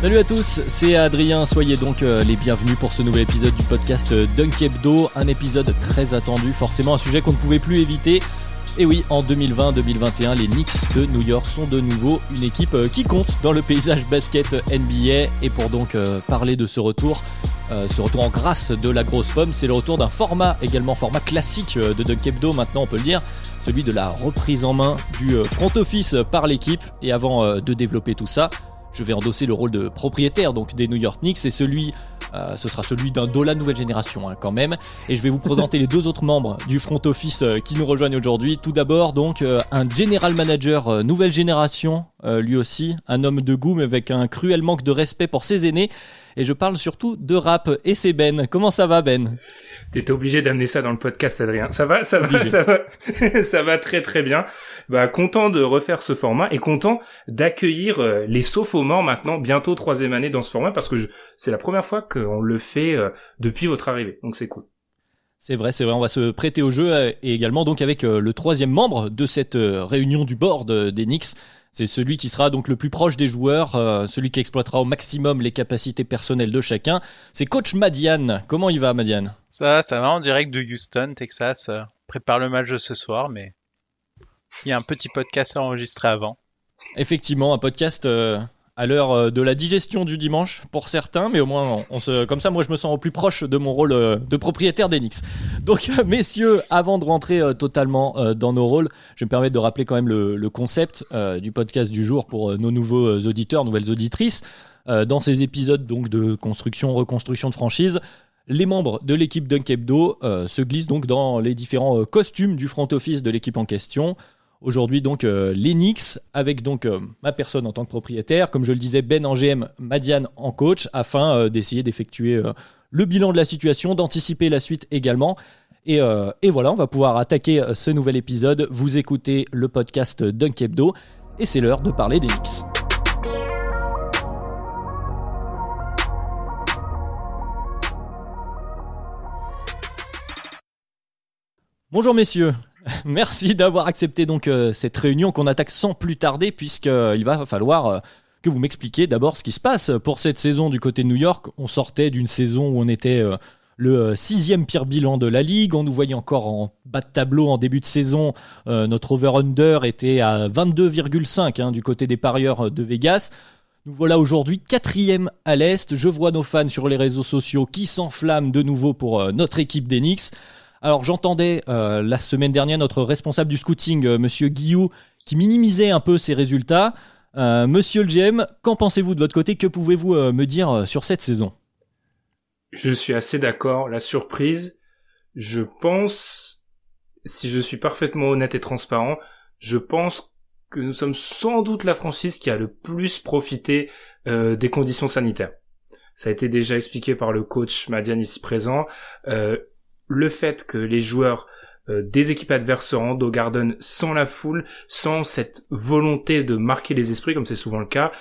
Salut à tous, c'est Adrien, soyez donc euh, les bienvenus pour ce nouvel épisode du podcast euh, Dunk Hebdo, un épisode très attendu, forcément un sujet qu'on ne pouvait plus éviter. Et oui, en 2020-2021, les Knicks de New York sont de nouveau une équipe euh, qui compte dans le paysage basket NBA. Et pour donc parler de ce retour, ce retour en grâce de la grosse pomme, c'est le retour d'un format, également format classique de Dunk Hebdo maintenant on peut le dire, celui de la reprise en main du front office par l'équipe. Et avant de développer tout ça, je vais endosser le rôle de propriétaire donc des New York Knicks et celui euh, ce sera celui d'un Dola nouvelle génération hein, quand même. Et je vais vous présenter les deux autres membres du front office euh, qui nous rejoignent aujourd'hui. Tout d'abord donc euh, un general manager nouvelle génération lui aussi un homme de goût mais avec un cruel manque de respect pour ses aînés. Et je parle surtout de rap. Et c'est Ben. Comment ça va Ben? T'étais obligé d'amener ça dans le podcast, Adrien. Ça va, ça va, ça va, ça va très très bien. Bah content de refaire ce format et content d'accueillir euh, les sophomores maintenant, bientôt troisième année dans ce format parce que c'est la première fois qu'on le fait euh, depuis votre arrivée. Donc c'est cool. C'est vrai, c'est vrai, on va se prêter au jeu euh, et également donc avec le troisième membre de cette réunion du board des Knicks, c'est celui qui sera donc le plus proche des joueurs, euh, celui qui exploitera au maximum les capacités personnelles de chacun. C'est coach Madiane. Comment il va, Madiane? Ça, ça va en direct de Houston, Texas. Euh, prépare le match de ce soir, mais il y a un petit podcast à enregistrer avant. Effectivement, un podcast euh, à l'heure euh, de la digestion du dimanche pour certains, mais au moins on, se, comme ça, moi je me sens au plus proche de mon rôle euh, de propriétaire d'Enix. Donc messieurs, avant de rentrer euh, totalement dans nos rôles, je me permets de rappeler quand même le, concept du podcast du jour pour nos nouveaux auditeurs, nouvelles auditrices. dans ces épisodes donc de construction, reconstruction de franchise, les membres de l'équipe Dunkebdo se glissent donc dans les différents costumes du front office de l'équipe en question. Aujourd'hui donc euh, avec donc euh, ma personne en tant que propriétaire, comme je le disais Ben en GM, Madiane en coach, afin euh, d'essayer d'effectuer le bilan de la situation, d'anticiper la suite également. Et, voilà, on va pouvoir attaquer ce nouvel épisode. Vous écoutez le podcast Dunk Hebdo et c'est l'heure de parler d'Enix. Bonjour messieurs, Merci d'avoir accepté donc euh, cette réunion qu'on attaque sans plus tarder puisqu'il euh, va falloir euh, que vous m'expliquiez d'abord ce qui se passe pour cette saison du côté de New York. On sortait d'une saison où on était le sixième pire bilan de la ligue. On nous voyait encore en bas de tableau en début de saison. notre over-under était à 22,5 hein, du côté des parieurs de Vegas. Nous voilà aujourd'hui quatrième à l'Est. Je vois nos fans sur les réseaux sociaux qui s'enflamment de nouveau pour notre équipe d'Enix. Alors j'entendais euh, la semaine dernière notre responsable du scouting. Euh, Monsieur Guillou, qui minimisait un peu ses résultats. Euh, monsieur le qu'en pensez-vous de votre côté? Que pouvez-vous me dire sur cette saison? Je suis assez d'accord. La surprise, je pense, si je suis parfaitement honnête et transparent, je pense que nous sommes sans doute la franchise qui a le plus profité des conditions sanitaires. Ça a été déjà expliqué par le coach Madian ici présent. Euh, le fait que les joueurs euh, des équipes adverses se rendent au Garden sans la foule, sans cette volonté de marquer les esprits, comme c'est souvent le cas,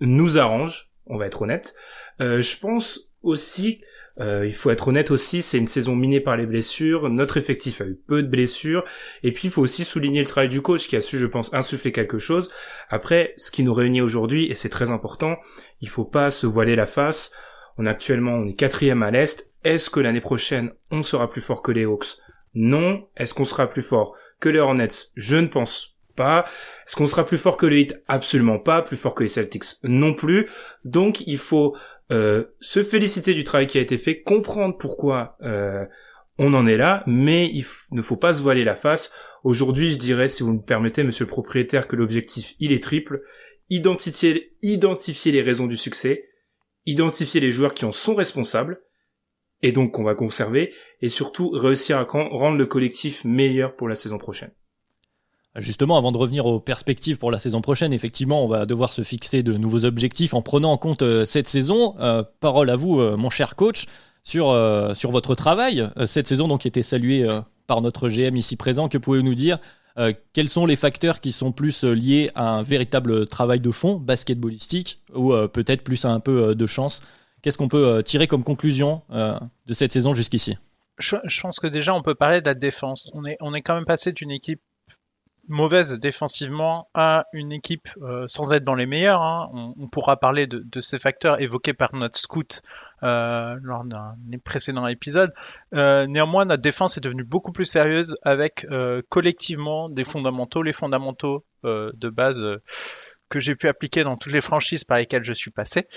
nous arrange, on va être honnête. Euh, je pense aussi, euh, il faut être honnête aussi, c'est une saison minée par les blessures, notre effectif a eu peu de blessures, et puis il faut aussi souligner le travail du coach qui a su, je pense, insuffler quelque chose. Après, ce qui nous réunit aujourd'hui, et c'est très important, il faut pas se voiler la face, on actuellement, on est quatrième à l'Est, est-ce que l'année prochaine, on sera plus fort que les Hawks? Non. Est-ce qu'on sera plus fort que les Hornets? Je ne pense pas. Est-ce qu'on sera plus fort que les Heat? Absolument pas. Plus fort que les Celtics? Non plus. Donc il faut euh, se féliciter du travail qui a été fait, comprendre pourquoi euh, on en est là, mais il ne faut pas se voiler la face. Aujourd'hui, je dirais, si vous me permettez, monsieur le propriétaire, que l'objectif, il est triple. Identifier, identifier les raisons du succès, identifier les joueurs qui en sont responsables, et donc qu'on va conserver, et surtout réussir à rendre le collectif meilleur pour la saison prochaine. Justement, avant de revenir aux perspectives pour la saison prochaine, effectivement, on va devoir se fixer de nouveaux objectifs en prenant en compte euh, cette saison. Euh, parole à vous, euh, mon cher coach, sur, sur votre travail. cette saison, donc, était saluée par notre GM ici présent. Que pouvez-vous nous dire Quels sont les facteurs qui sont plus liés à un véritable travail de fond basketballistique ou peut-être plus à un peu de chance Qu'est-ce qu'on peut tirer comme conclusion de cette saison jusqu'ici? Je, pense que déjà, on peut parler de la défense. On est, on est quand même passé d'une équipe mauvaise défensivement à une équipe euh, sans être dans les meilleurs. Hein. On, pourra parler de, ces facteurs évoqués par notre scout euh, lors d'un précédent épisode. Euh, néanmoins, notre défense est devenue beaucoup plus sérieuse avec collectivement des fondamentaux, les fondamentaux de base que j'ai pu appliquer dans toutes les franchises par lesquelles je suis passé.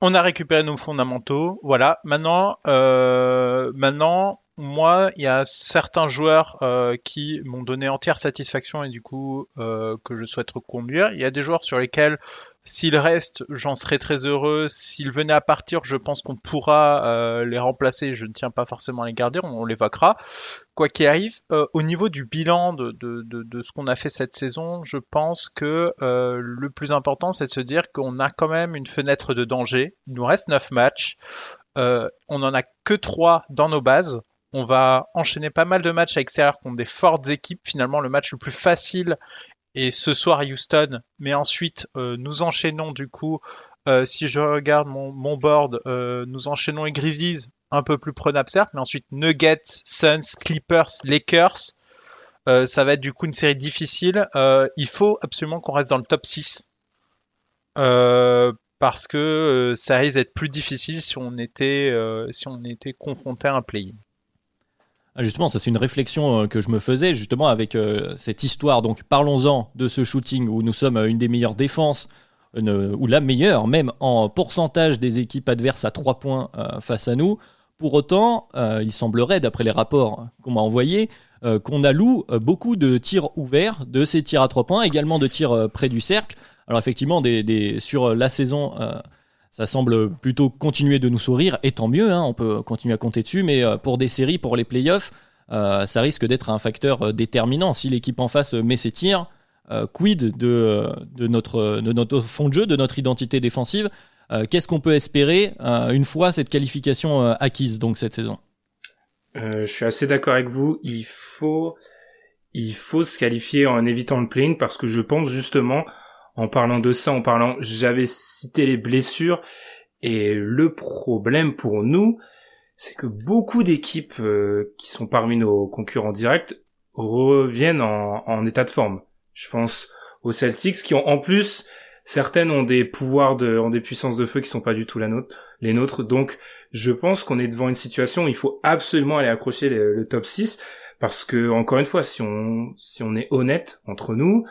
On a récupéré nos fondamentaux, voilà. Maintenant, maintenant, moi, il y a certains joueurs euh, qui m'ont donné entière satisfaction et du coup euh, que je souhaite reconduire. Il y a des joueurs sur lesquels, s'ils restent, j'en serais très heureux. S'ils venaient à partir, je pense qu'on pourra euh, les remplacer. Je ne tiens pas forcément à les garder, on, l'évoquera. Quoi qu'il arrive, au niveau du bilan de, de, ce qu'on a fait cette saison, je pense que le plus important, c'est de se dire qu'on a quand même une fenêtre de danger. Il nous reste 9 matchs. on n'en a que 3 dans nos bases. On va enchaîner pas mal de matchs à l'extérieur contre des fortes équipes. Finalement, le match le plus facile est ce soir Houston. Mais ensuite, euh, nous enchaînons du coup, euh, si je regarde mon, board, euh, nous enchaînons les Grizzlies, un peu plus prenables certes, mais ensuite Nuggets, Suns, Clippers, Lakers. ça va être du coup une série difficile. il faut absolument qu'on reste dans le top 6. parce que ça risque d'être plus difficile si on était, si on était confronté à un play-in. Ah, justement, ça c'est une réflexion euh, que je me faisais justement avec euh, cette histoire. Donc parlons-en de ce shooting où nous sommes une des meilleures défenses, ou la meilleure même en pourcentage des équipes adverses à 3 points euh, face à nous. Pour autant, il semblerait, d'après les rapports qu'on m'a envoyés, qu'on alloue beaucoup de tirs ouverts, de ces tirs à 3 points, également de tirs près du cercle. Alors effectivement, sur la saison ça semble plutôt continuer de nous sourire, et tant mieux, hein, on peut continuer à compter dessus, mais euh, pour des séries, pour les playoffs, euh, ça risque d'être un facteur euh, déterminant. Si l'équipe en face met ses tirs, quid de, de, notre, de notre fond de jeu, de notre identité défensive Qu'est-ce qu'on peut espérer une fois cette qualification acquise donc cette saison? Je suis assez d'accord avec vous. Il faut, il faut se qualifier en évitant le playing parce que je pense justement en parlant de ça, en parlant, j'avais cité les blessures et le problème pour nous, c'est que beaucoup d'équipes euh, qui sont parmi nos concurrents directs reviennent en, état de forme. Je pense aux Celtics qui ont en plus certaines ont des pouvoirs de ont des puissances de feu qui sont pas du tout la nôtre, les nôtres. Donc je pense qu'on est devant une situation où il faut absolument aller accrocher le, top 6 parce que encore une fois si on si on est honnête entre nous,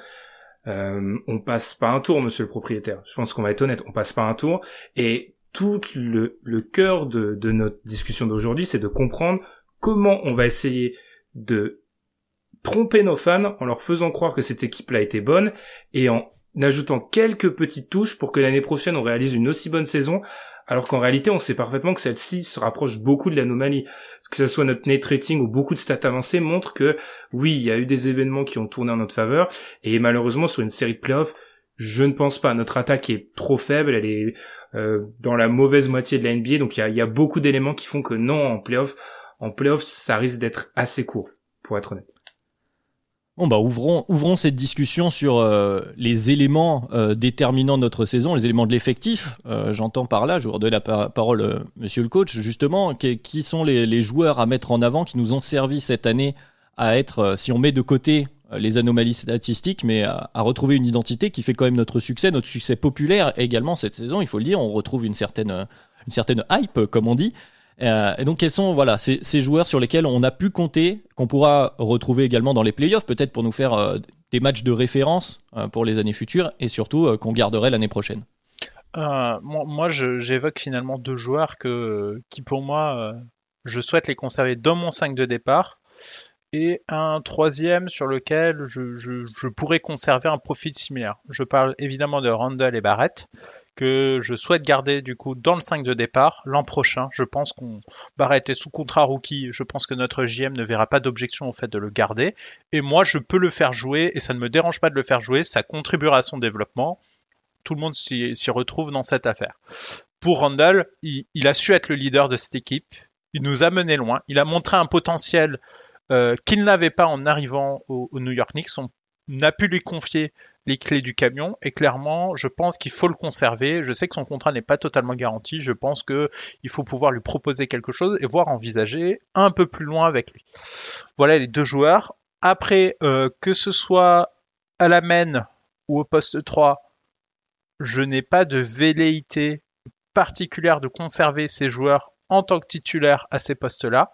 euh, on passe pas un tour, monsieur le propriétaire. Je pense qu'on va être honnête, on passe pas un tour. Et tout le, cœur de, de notre discussion d'aujourd'hui, c'est de comprendre comment on va essayer de tromper nos fans en leur faisant croire que cette équipe-là était bonne et en ajoutant quelques petites touches pour que l'année prochaine on réalise une aussi bonne saison alors qu'en réalité, on sait parfaitement que celle-ci se rapproche beaucoup de l'anomalie. Que ce soit notre net rating ou beaucoup de stats avancées montrent que, oui, il y a eu des événements qui ont tourné en notre faveur, et malheureusement, sur une série de playoffs, je ne pense pas. Notre attaque est trop faible, elle est euh, dans la mauvaise moitié de la NBA, donc il y a, y a, beaucoup d'éléments qui font que non, en playoff, en playoff, ça risque d'être assez court, pour être honnête. Bon bah ouvrons, ouvrons cette discussion sur euh, les éléments euh, déterminants de notre saison, les éléments de l'effectif. Euh, j'entends par là, je vous redonne la parole, monsieur le coach, justement, qui, sont les, joueurs à mettre en avant qui nous ont servi cette année à être, si on met de côté les anomalies statistiques, mais à, à, retrouver une identité qui fait quand même notre succès, notre succès populaire également cette saison, il faut le dire, on retrouve une certaine, une certaine hype, comme on dit. Euh, et donc, quels sont voilà, ces, joueurs sur lesquels on a pu compter, qu'on pourra retrouver également dans les playoffs, peut-être pour nous faire euh, des matchs de référence euh, pour les années futures et surtout qu'on garderait l'année prochaine? Moi, j'évoque finalement deux joueurs qui, pour moi, je souhaite les conserver dans mon 5 de départ. Et un troisième sur lequel je, je pourrais conserver un profil similaire. Je parle évidemment de Randall et Barrett que je souhaite garder du coup dans le 5 de départ l'an prochain. Je pense qu'on va arrêter sous contrat rookie. Je pense que notre JM ne verra pas d'objection au fait de le garder. Et moi, je peux le faire jouer et ça ne me dérange pas de le faire jouer. Ça contribuera à son développement. Tout le monde s'y retrouve dans cette affaire. Pour Randall, il, a su être le leader de cette équipe. Il nous a mené loin. Il a montré un potentiel euh, qu'il n'avait pas en arrivant au, New York Knicks. On a pu lui confier les clés du camion et clairement je pense qu'il faut le conserver. Je sais que son contrat n'est pas totalement garanti. Je pense que il faut pouvoir lui proposer quelque chose et voir envisager un peu plus loin avec lui. Voilà les deux joueurs. Après euh, que ce soit à la main ou au poste 3, je n'ai pas de velléité particulière de conserver ces joueurs en tant que titulaires à ces postes-là.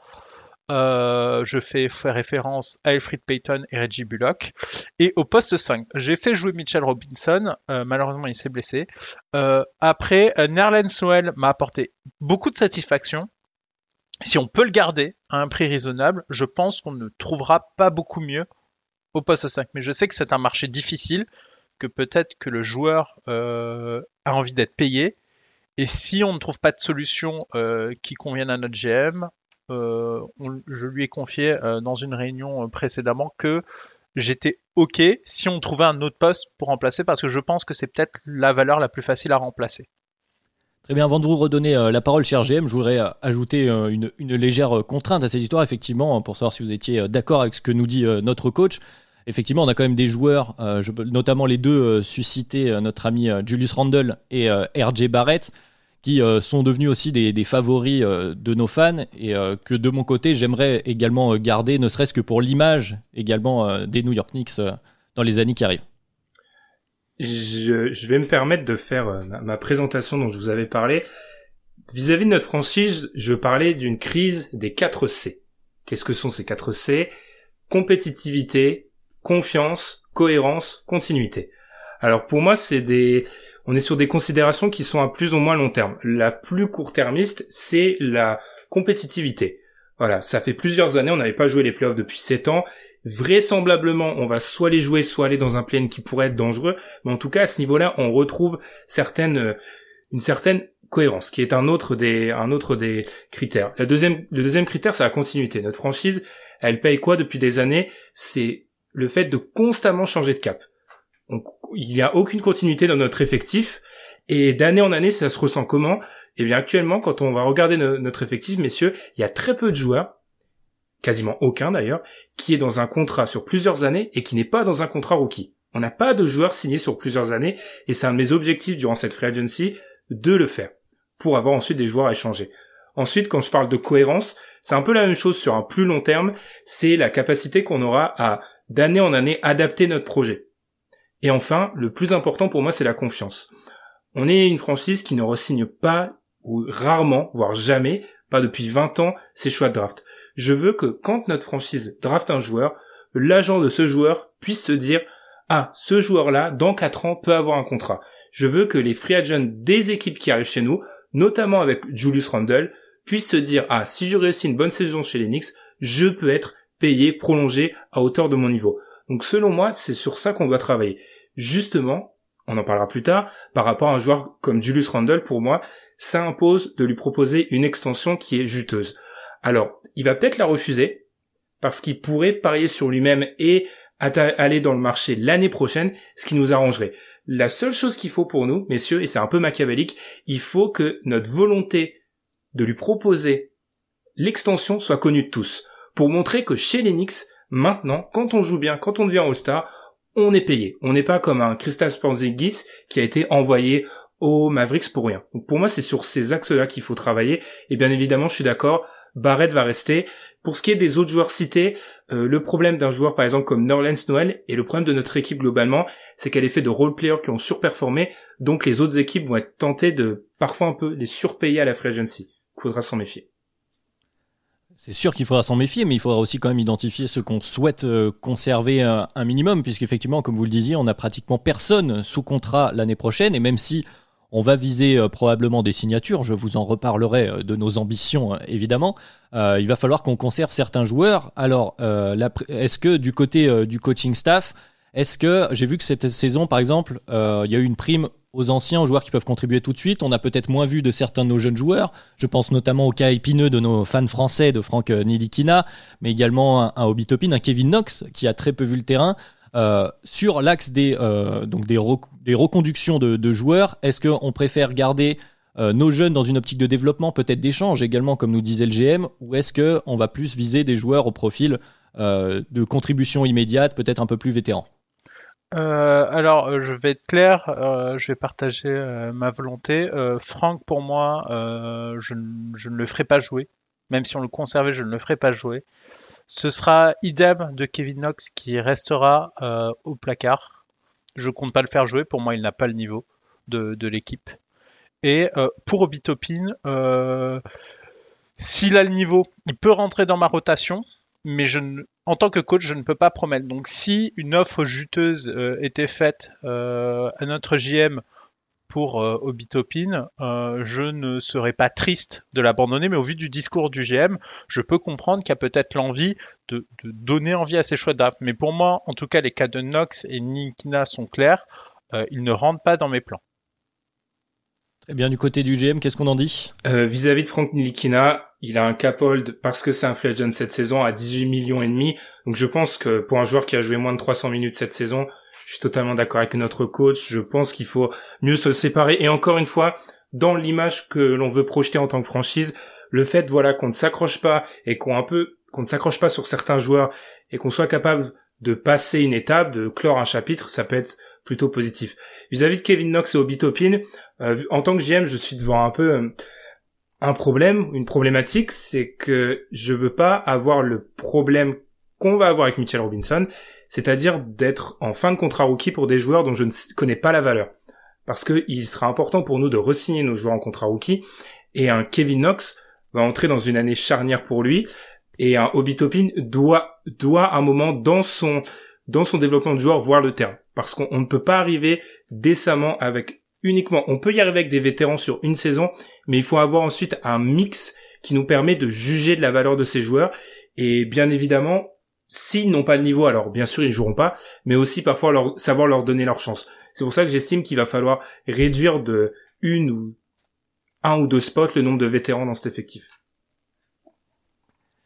Euh, je fais, référence à Alfred Payton et Reggie Bullock. Et au poste 5, j'ai fait jouer Mitchell Robinson. Euh, malheureusement, il s'est blessé. Euh, après, Nerlens Noel m'a apporté beaucoup de satisfaction. Si on peut le garder à un prix raisonnable, je pense qu'on ne trouvera pas beaucoup mieux au poste 5. Mais je sais que c'est un marché difficile, que peut-être que le joueur a envie d'être payé. Et si on ne trouve pas de solution qui convienne à notre GM, euh, je lui ai confié euh, dans une réunion euh, précédemment que j'étais OK si on trouvait un autre poste pour remplacer parce que je pense que c'est peut-être la valeur la plus facile à remplacer. Très bien, avant de vous redonner la parole, cher GM, je voudrais ajouter une, légère contrainte à cette histoire, effectivement, pour savoir si vous étiez d'accord avec ce que nous dit notre coach. Effectivement, on a quand même des joueurs, notamment les deux suscités, notre ami Julius Randle et RJ Barrett, qui euh, sont devenus aussi des, favoris euh, de nos fans et euh, que de mon côté j'aimerais également garder, ne serait-ce que pour l'image également des New York Knicks dans les années qui arrivent. Je, vais me permettre de faire ma, présentation dont je vous avais parlé. Vis-à-vis de notre franchise, je parlais d'une crise des 4 C. Qu'est-ce que sont ces 4 C? Compétitivité, confiance, cohérence, continuité. Alors pour moi, c'est des on est sur des considérations qui sont à plus ou moins long terme. La plus court-termiste, c'est la compétitivité. Voilà, ça fait plusieurs années, on n'avait pas joué les playoffs depuis 7 ans. Vraisemblablement, on va soit les jouer, soit aller dans un plane qui pourrait être dangereux. Mais en tout cas, à ce niveau-là, on retrouve euh, une certaine cohérence, qui est un autre des, critères. Deuxième, le deuxième critère, c'est la continuité. Notre franchise, elle paye quoi depuis des années? C'est le fait de constamment changer de cap il n'y a aucune continuité dans notre effectif. Et d'année en année, ça se ressent comment? Eh bien, actuellement, quand on va regarder notre effectif, messieurs, il y a très peu de joueurs, quasiment aucun d'ailleurs, qui est dans un contrat sur plusieurs années et qui n'est pas dans un contrat rookie. On n'a pas de joueurs signés sur plusieurs années et c'est un de mes objectifs durant cette free agency de le faire pour avoir ensuite des joueurs à échanger. Ensuite, quand je parle de cohérence, c'est un peu la même chose sur un plus long terme, c'est la capacité qu'on aura à d'année en année adapter notre projet. Et enfin, le plus important pour moi, c'est la confiance. On est une franchise qui ne ressigne pas, ou rarement, voire jamais, pas depuis 20 ans, ses choix de draft. Je veux que quand notre franchise draft un joueur, l'agent de ce joueur puisse se dire ah, ce joueur-là, dans 4 ans, peut avoir un contrat. Je veux que les free agents des équipes qui arrivent chez nous, notamment avec Julius Randle, puissent se dire ah, si je réussis une bonne saison chez les Knicks, je peux être payé, prolongé à hauteur de mon niveau. Donc selon moi, c'est sur ça qu'on doit travailler justement, on en parlera plus tard, par rapport à un joueur comme Julius Randle, pour moi, ça impose de lui proposer une extension qui est juteuse. Alors, il va peut-être la refuser, parce qu'il pourrait parier sur lui-même et aller dans le marché l'année prochaine, ce qui nous arrangerait. La seule chose qu'il faut pour nous, messieurs, et c'est un peu machiavélique, il faut que notre volonté de lui proposer l'extension soit connue de tous, pour montrer que chez les maintenant, quand on joue bien, quand on devient All-Star, on est payé. On n'est pas comme un Kristaps Porzingis qui a été envoyé aux Mavericks pour rien. Pour moi, c'est sur ces axes-là qu'il faut travailler. Et bien évidemment, je suis d'accord, Barrett va rester. Pour ce qui est des autres joueurs cités, euh, le problème d'un joueur par exemple comme Norlens Noel et le problème de notre équipe globalement, c'est qu'elle est faite de role-players qui ont surperformé, donc les autres équipes vont être tentées de parfois un peu les surpayer à la free agency. Il faudra s'en méfier. C'est sûr qu'il faudra s'en méfier, mais il faudra aussi quand même identifier ce qu'on souhaite euh, conserver un, minimum, puisqu'effectivement, comme vous le disiez, on n'a pratiquement personne sous contrat l'année prochaine, et même si on va viser probablement des signatures. Je vous en reparlerai de nos ambitions, évidemment. il va falloir qu'on conserve certains joueurs. Alors, est-ce que du côté du coaching staff, est-ce que j'ai vu que cette saison, par exemple, il y a eu une prime aux anciens, aux joueurs qui peuvent contribuer tout de suite. On a peut-être moins vu de certains de nos jeunes joueurs. Je pense notamment au cas épineux de nos fans français de Franck Nilikina, mais également un, Obi Topin, un Kevin Knox qui a très peu vu le terrain. Euh, sur l'axe des, euh, reconductions de, joueurs, est-ce qu'on préfère garder euh, nos jeunes dans une optique de développement, peut-être d'échange également, comme nous disait le GM, ou est-ce qu'on va plus viser des joueurs au profil de contribution immédiate, peut-être un peu plus vétérans? Euh, alors, euh, je vais être clair, euh, je vais partager ma volonté. Franck, pour moi, je, ne le ferai pas jouer. Même si on le conservait, je ne le ferai pas jouer. Ce sera idem de Kevin Knox qui restera au placard. Je compte pas le faire jouer. Pour moi, il n'a pas le niveau de, de l'équipe. Et pour Obi Topin, s'il a le niveau, il peut rentrer dans ma rotation mais je ne, en tant que coach, je ne peux pas promettre. Donc, si une offre juteuse euh, était faite euh, à notre JM pour euh, Obitopin, euh, je ne serais pas triste de l'abandonner, mais au vu du discours du GM, je peux comprendre qu'il y a peut-être l'envie de, de, donner envie à ces choix d'app. Mais pour moi, en tout cas, les cas de Nox et Nikina sont clairs. ils ne rentrent pas dans mes plans. Très bien, du côté du GM, qu'est-ce qu'on en dit? Vis-à-vis de Frank Nilikina, il a un cap hold parce que c'est un free cette saison à 18 millions et demi. Donc je pense que pour un joueur qui a joué moins de 300 minutes cette saison, je suis totalement d'accord avec notre coach. Je pense qu'il faut mieux se séparer. Et encore une fois, dans l'image que l'on veut projeter en tant que franchise, le fait voilà qu'on ne s'accroche pas et qu'on un peu qu'on ne s'accroche pas sur certains joueurs et qu'on soit capable de passer une étape, de clore un chapitre, ça peut être plutôt positif. Vis-à-vis de Kevin Knox et Obi Topin, euh, en tant que GM, je suis devant un peu euh, un problème, une problématique, c'est que je veux pas avoir le problème qu'on va avoir avec Mitchell Robinson, c'est-à-dire d'être en fin de contrat rookie pour des joueurs dont je ne connais pas la valeur. Parce que il sera important pour nous de resigner nos joueurs en contrat rookie, et un Kevin Knox va entrer dans une année charnière pour lui, et un Obi Topin doit, doit un moment dans son, dans son développement de joueur voir le terrain. Parce qu'on ne peut pas arriver décemment avec uniquement. On peut y arriver avec des vétérans sur une saison, mais il faut avoir ensuite un mix qui nous permet de juger de la valeur de ces joueurs. Et bien évidemment, s'ils n'ont pas le niveau, alors bien sûr ils joueront pas, mais aussi parfois savoir leur donner leur chance. C'est pour ça que j'estime qu'il va falloir réduire de une ou un ou deux spots le nombre de vétérans dans cet effectif.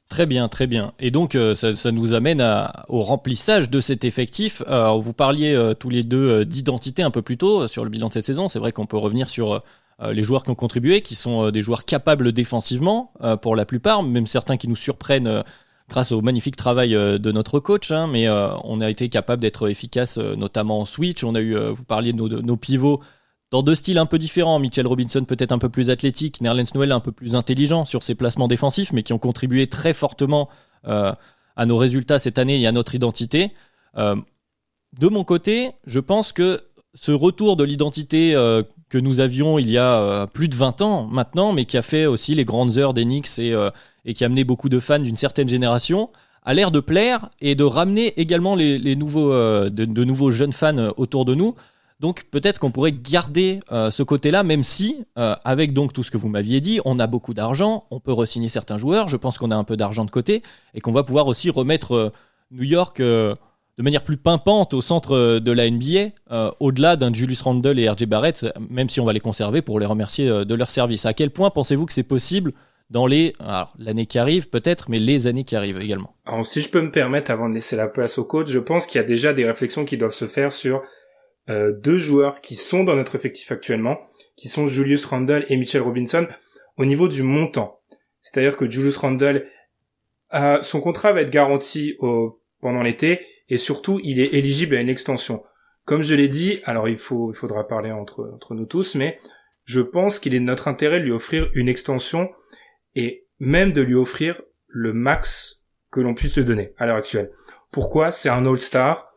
Très bien, très bien. Et donc, euh, ça, nous amène au remplissage de cet effectif. Euh, vous parliez euh, tous les deux d'identité un peu plus tôt sur le bilan de cette saison. C'est vrai qu'on peut revenir sur les joueurs qui ont contribué, qui sont des joueurs capables défensivement pour la plupart, même certains qui nous surprennent grâce au magnifique travail de notre coach. Hein, mais on a été capable d'être efficace, notamment en switch. On a eu, vous parliez de nos pivots dans deux styles un peu différents. Mitchell Robinson peut-être un peu plus athlétique, Nerlens Noel un peu plus intelligent sur ses placements défensifs, mais qui ont contribué très fortement euh, à nos résultats cette année et à notre identité. Euh, de mon côté, je pense que ce retour de l'identité euh, que nous avions il y a plus de 20 ans maintenant, mais qui a fait aussi les grandes heures d'Enix et, et qui a amené beaucoup de fans d'une certaine génération, a l'air de plaire et de ramener également de, nouveaux jeunes fans autour de nous. Donc peut-être qu'on pourrait garder euh, ce côté-là, même si, euh, avec donc tout ce que vous m'aviez dit, on a beaucoup d'argent, on peut re-signer certains joueurs, je pense qu'on a un peu d'argent de côté, et qu'on va pouvoir aussi remettre euh, New York de manière plus pimpante au centre de la NBA, au-delà d'un Julius Randle et RJ Barrett, même si on va les conserver pour les remercier de leur service. À quel point pensez-vous que c'est possible dans les l'année qui arrive peut-être, mais les années qui arrivent également? Alors si je peux me permettre avant de laisser la place au coach, je pense qu'il y a déjà des réflexions qui doivent se faire sur euh, deux joueurs qui sont dans notre effectif actuellement, qui sont Julius Randle et Mitchell Robinson, au niveau du montant. C'est-à-dire que Julius Randle, son contrat va être garanti au, pendant l'été, et surtout, il est éligible à une extension. Comme je l'ai dit, alors il faut, il faudra parler entre, entre nous tous, mais je pense qu'il est de notre intérêt de lui offrir une extension et même de lui offrir le max que l'on puisse lui donner à l'heure actuelle. Pourquoi? C'est un All-Star.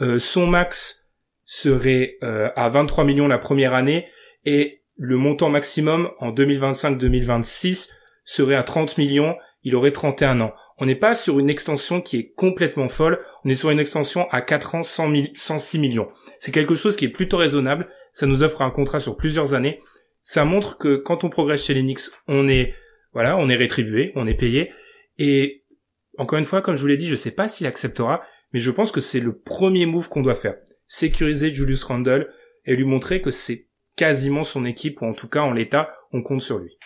Euh, son max serait euh, à 23 millions la première année et le montant maximum en 2025-2026 serait à 30 millions, il aurait 31 ans. on n'est pas sur une extension qui est complètement folle, on est sur une extension à 4 ans, 100 106 millions. C'est quelque chose qui est plutôt raisonnable, ça nous offre un contrat sur plusieurs années, ça montre que quand on progresse chez Knicks, on est, voilà, on est rétribué, on est payé, et encore une fois, comme je vous l'ai dit, je sais pas s'il acceptera, mais je pense que c'est le premier move qu'on doit faire. Sécuriser Julius Randle et lui montrer que c'est quasiment son équipe, ou en tout cas en l'état, on compte sur lui.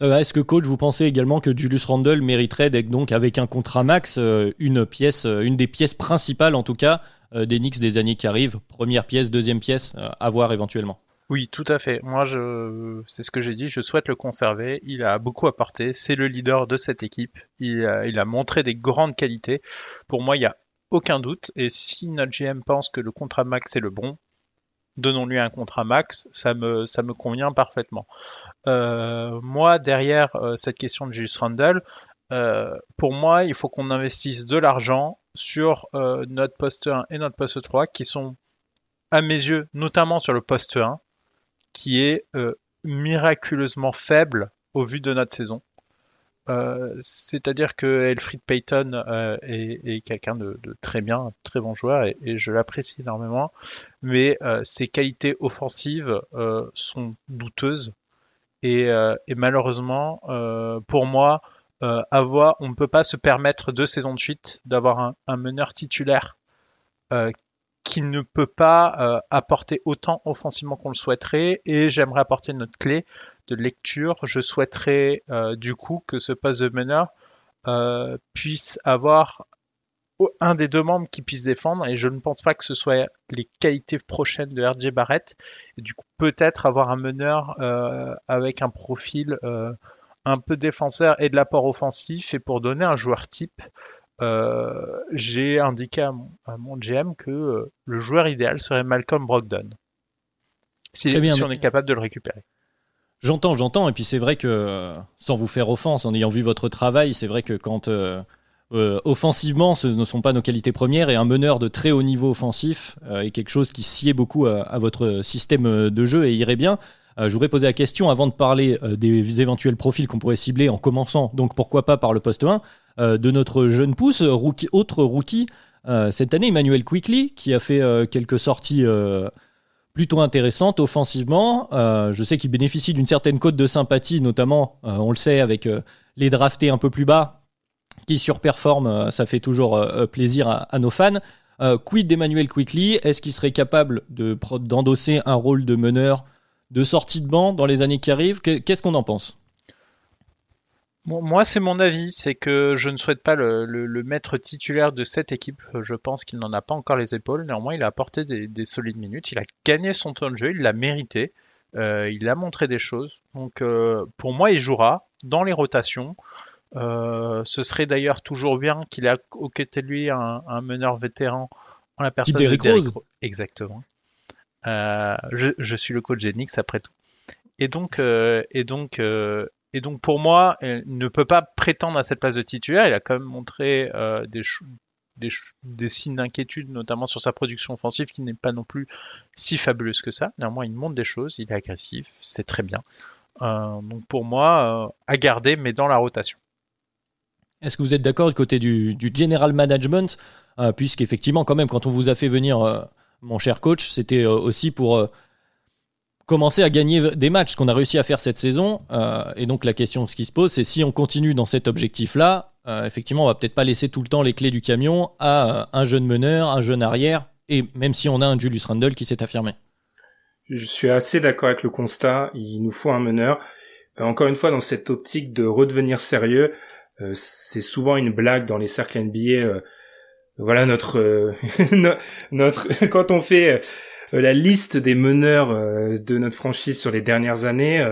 Euh, est-ce que coach, vous pensez également que Julius Randle mériterait d'être donc avec un contrat max euh, une pièce, euh, une des pièces principales en tout cas des Knicks des années qui arrivent, première pièce, deuxième pièce, à voir éventuellement? Oui, tout à fait. Moi, je, c'est ce que j'ai dit. Je souhaite le conserver. Il a beaucoup apporté. C'est le leader de cette équipe. Il a, il a montré des grandes qualités. Pour moi, il n'y a aucun doute. Et si notre GM pense que le contrat max est le bon, donnons-lui un contrat max. Ça me, ça me convient parfaitement. Euh, moi, derrière euh, cette question de Julius Randle, euh, pour moi, il faut qu'on investisse de l'argent sur notre poste 1 et notre poste 3 qui sont, à mes yeux, notamment sur le poste 1, qui est miraculeusement faible au vu de notre saison. C'est-à-dire que Elfried Payton est, quelqu'un de, très bien, un très bon joueur et, je l'apprécie énormément, mais ses qualités offensives sont douteuses. Euh, et, malheureusement, euh, pour moi, euh, avoir, on ne peut pas se permettre deux saisons de suite d'avoir un, meneur titulaire qui ne peut pas apporter autant offensivement qu'on le souhaiterait. Et j'aimerais apporter notre clé de lecture. Je souhaiterais du coup que ce poste de meneur puisse avoir un des deux membres qui puisse défendre et je ne pense pas que ce soit les qualités prochaines de RJ Barrett. Et du coup peut-être avoir un meneur euh, avec un profil euh, un peu défenseur et de l'apport offensif. Et pour donner un joueur type euh, j'ai indiqué à mon, GM que le joueur idéal serait Malcolm Brogdon. Si, si on est capable de le récupérer J'entends, j'entends, et puis c'est vrai que, sans vous faire offense, en ayant vu votre travail, c'est vrai que quand euh, offensivement, ce ne sont pas nos qualités premières et un meneur de très haut niveau offensif euh, est quelque chose qui sied beaucoup à, votre système euh, de jeu et irait bien. je voudrais poser la question avant de parler des éventuels profils qu'on pourrait cibler en commençant, donc pourquoi pas par le poste 1, de notre jeune pousse, rookie, autre rookie, cette année Emmanuel Quickly, qui a fait quelques sorties plutôt intéressantes offensivement. je sais qu'il bénéficie d'une certaine cote de sympathie, notamment, on le sait, avec les draftés un peu plus bas, qui surperforme, euh, ça fait toujours euh, euh, plaisir à, nos fans. quid d'Emmanuel Quickly? Est-ce qu'il serait capable d'endosser un rôle de meneur de sortie de banc dans les années qui arrivent? Qu'est-ce qu'on en pense? Moi, c'est mon avis, c'est que je ne souhaite pas le, maître titulaire de cette équipe. Je pense qu'il n'en a pas encore les épaules. Néanmoins, il a apporté des, solides minutes. Il a gagné son temps de jeu, il l'a mérité. il a montré des choses. Donc, pour moi, il jouera dans les rotations. Euh, ce serait d'ailleurs toujours bien qu'il ait au côté de lui un, meneur vétéran en la personne de Derrick Exactement. Euh, je, suis le coach Genix après tout. Et donc, euh, et donc, et donc pour moi, il ne peut pas prétendre à cette place de titulaire. Il a quand même montré des, des, des, signes d'inquiétude, notamment sur sa production offensive, qui n'est pas non plus si fabuleuse que ça. Néanmoins, il montre des choses, il est agressif, c'est très bien. donc pour moi, à garder, mais dans la rotation. Est-ce que vous êtes d'accord du côté du, general management? Euh, Puisqu'effectivement, quand même, quand on vous a fait venir, euh, mon cher coach, c'était euh, aussi pour commencer à gagner des matchs, ce qu'on a réussi à faire cette saison. et donc la question ce qui se pose, c'est si on continue dans cet objectif-là, effectivement, on va peut-être pas laisser tout le temps les clés du camion à un jeune meneur, un jeune arrière, et même si on a un Julius Randle qui s'est affirmé. Je suis assez d'accord avec le constat, il nous faut un meneur. Encore une fois, dans cette optique de redevenir sérieux, euh, c'est souvent une blague dans les cercles NBA. Euh, voilà notre euh, notre quand on fait la liste des meneurs de notre franchise sur les dernières années,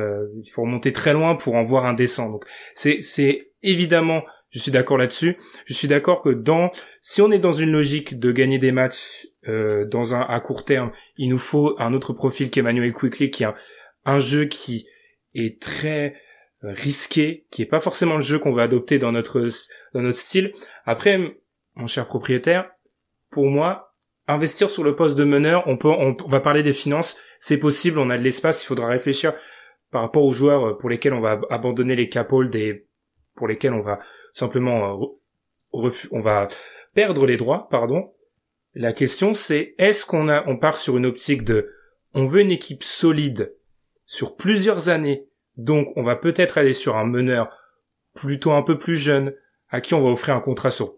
il faut remonter très loin pour en voir un décent. Donc c'est c'est évidemment, je suis d'accord là-dessus. Je suis d'accord que dans si on est dans une logique de gagner des matchs dans un à court terme, il nous faut un autre profil qu'Emmanuel Quickly qui a un jeu qui est très risqué, qui est pas forcément le jeu qu'on va adopter dans notre dans notre style. Après, mon cher propriétaire, pour moi, investir sur le poste de meneur, on peut, on, va parler des finances, c'est possible, on a de l'espace, il faudra réfléchir par rapport aux joueurs pour lesquels on va abandonner les capoles des pour lesquels on va simplement on va perdre les droits, pardon. La question c'est est-ce qu'on a on part sur une optique de on veut une équipe solide sur plusieurs années, donc on va peut-être aller sur un meneur plutôt un peu plus jeune à qui on va offrir un contrat sur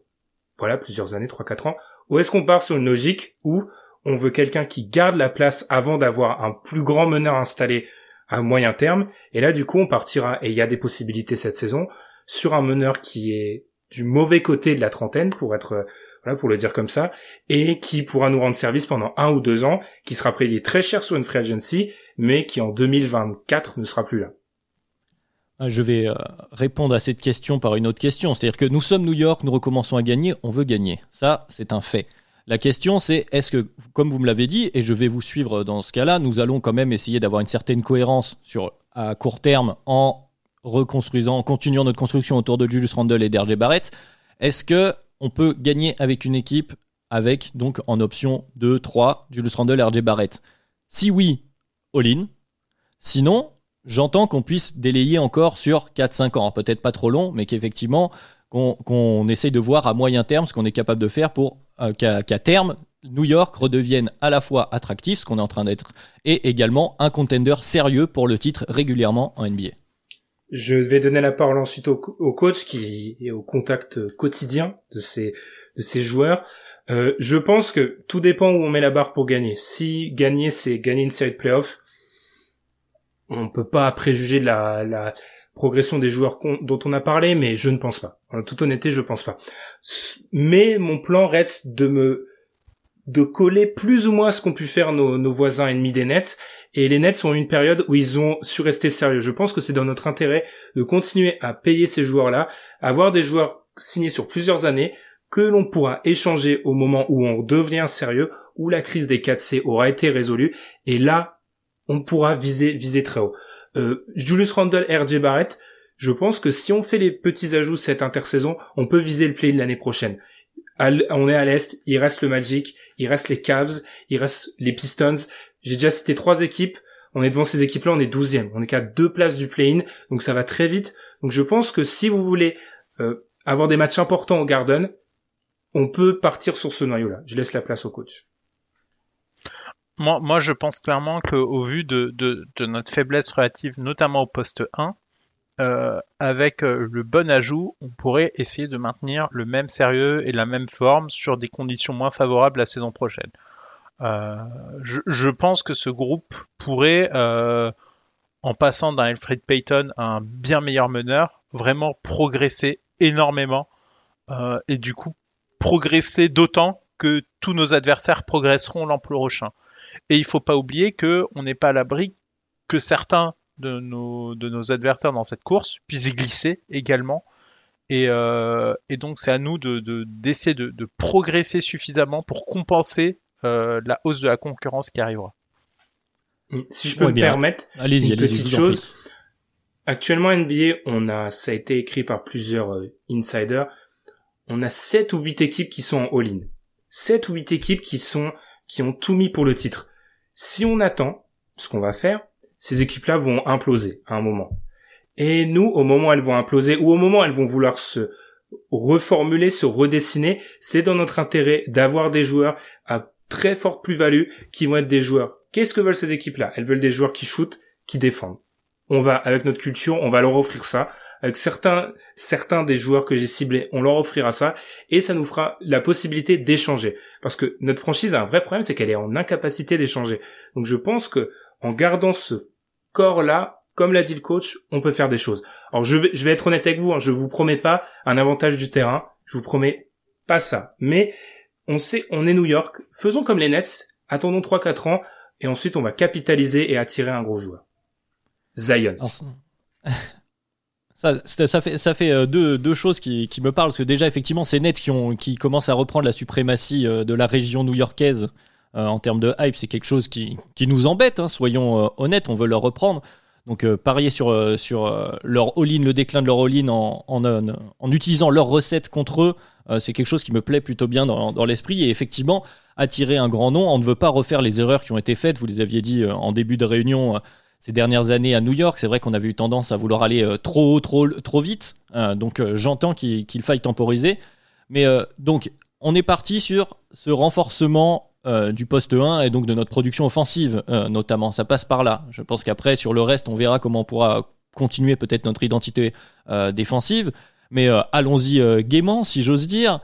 voilà plusieurs années, 3-4 ans, ou est-ce qu'on part sur une logique où on veut quelqu'un qui garde la place avant d'avoir un plus grand meneur installé à moyen terme, et là du coup on partira, et il y a des possibilités cette saison, sur un meneur qui est du mauvais côté de la trentaine, pour être euh, voilà pour le dire comme ça, et qui pourra nous rendre service pendant un ou deux ans, qui sera payé très cher sur une free agency, mais qui en 2024 ne sera plus là. Ah, je vais euh, répondre à cette question par une autre question. C'est-à-dire que nous sommes New York, nous recommençons à gagner, on veut gagner. Ça, c'est un fait. La question, c'est est-ce que, comme vous me l'avez dit, et je vais vous suivre dans ce cas-là, nous allons quand même essayer d'avoir une certaine cohérence sur à court terme en reconstruisant, en continuant notre construction autour de Julius Randle et d'RJ Barrett. Est-ce que on peut gagner avec une équipe avec donc en option 2, 3, Julius Randle et RJ Barrett? Si oui, all-in. Sinon, j'entends qu'on puisse délayer encore sur 4-5 ans. Peut-être pas trop long, mais qu'effectivement, qu'on essaye de voir à moyen terme ce qu'on est capable de faire pour euh, qu'à terme, New York redevienne à la fois attractif, ce qu'on est en train d'être, et également un contender sérieux pour le titre régulièrement en NBA. Je vais donner la parole ensuite au, coach qui est au contact quotidien de ces, de ces joueurs. Euh, je pense que tout dépend où on met la barre pour gagner. Si gagner, c'est gagner une série de playoffs, on peut pas préjuger de la, la progression des joueurs dont on a parlé, mais je ne pense pas. En toute honnêteté, je pense pas. Mais mon plan reste de me de coller plus ou moins ce qu'ont pu faire nos, nos, voisins ennemis des Nets. Et les Nets sont une période où ils ont su rester sérieux. Je pense que c'est dans notre intérêt de continuer à payer ces joueurs-là, avoir des joueurs signés sur plusieurs années que l'on pourra échanger au moment où on devient sérieux, où la crise des 4C aura été résolue. Et là, on pourra viser, viser très haut. Euh, Julius Randle, RJ Barrett, je pense que si on fait les petits ajouts cette intersaison, on peut viser le play l'année prochaine. on est à l'est, il reste le Magic, il reste les Cavs, il reste les Pistons. J'ai déjà cité trois équipes. On est devant ces équipes-là, on est douzième. On est qu'à deux places du play-in, donc ça va très vite. Donc je pense que si vous voulez euh, avoir des matchs importants au Garden, on peut partir sur ce noyau-là. Je laisse la place au coach. Moi, moi, je pense clairement qu'au vu de, de, notre faiblesse relative, notamment au poste 1, euh, avec euh, le bon ajout, on pourrait essayer de maintenir le même sérieux et la même forme sur des conditions moins favorables la saison prochaine. Euh, je, je, pense que ce groupe pourrait, en passant d'un Alfred Payton à un bien meilleur meneur, vraiment progresser énormément et du coup progresser d'autant que tous nos adversaires progresseront l'an prochain. Et il faut pas oublier que on n'est pas à l'abri que certains de nos, de nos adversaires dans cette course puissent y glisser également. Et, euh, et donc c'est à nous de, d'essayer de, de, progresser suffisamment pour compenser euh, la hausse de la concurrence qui arrivera. Mm. Si je peux me permettre une petite chose. Actuellement NBA, on a, ça a été écrit par plusieurs euh, insiders, on a 7 ou 8 équipes qui sont en all-in. 7 ou 8 équipes qui sont qui ont tout mis pour le titre. Si on attend, ce qu'on va faire, ces équipes-là vont imploser à un moment. Et nous, au moment où elles vont imploser, ou au moment où elles vont vouloir se reformuler, se redessiner, c'est dans notre intérêt d'avoir des joueurs à très forte plus-value qui vont être des joueurs. Qu'est-ce que veulent ces équipes-là? Elles veulent des joueurs qui shootent, qui défendent. On va, avec notre culture, on va leur offrir ça avec certains certains des joueurs que j'ai ciblés, on leur offrira ça et ça nous fera la possibilité d'échanger parce que notre franchise a un vrai problème, c'est qu'elle est en incapacité d'échanger. Donc je pense que en gardant ce corps là, comme l'a dit le coach, on peut faire des choses. Alors je vais être honnête avec vous, hein, je vous promets pas un avantage du terrain, je vous promets pas ça, mais on sait on est New York, faisons comme les Nets, attendons 3 4 ans et ensuite on va capitaliser et attirer un gros joueur. Zion. Ça, ça, fait, ça fait euh, deux, deux choses qui, qui, me parlent, parce que déjà, effectivement, c'est net qui, ont, qui commencent à reprendre la suprématie euh, de la région new-yorkaise euh, en termes de hype. C'est quelque chose qui, qui nous embête, hein, soyons honnêtes, on veut leur reprendre. Donc parier sur, sur leur all-in, le déclin de leur all-in en, en, en, utilisant leurs recettes contre eux, c'est quelque chose qui me plaît plutôt bien dans, dans l'esprit. Et effectivement, attirer un grand nom, on ne veut pas refaire les erreurs qui ont été faites. Vous les aviez dit en début de réunion ces dernières années à New York. C'est vrai qu'on avait eu tendance à vouloir aller trop haut, trop, trop vite. donc j'entends qu'il faille temporiser. Mais donc on est parti sur ce renforcement du poste 1 et donc de notre production offensive notamment. Ça passe par là. Je pense qu'après sur le reste on verra comment on pourra continuer peut-être notre identité défensive. Mais allons-y gaiement si j'ose dire.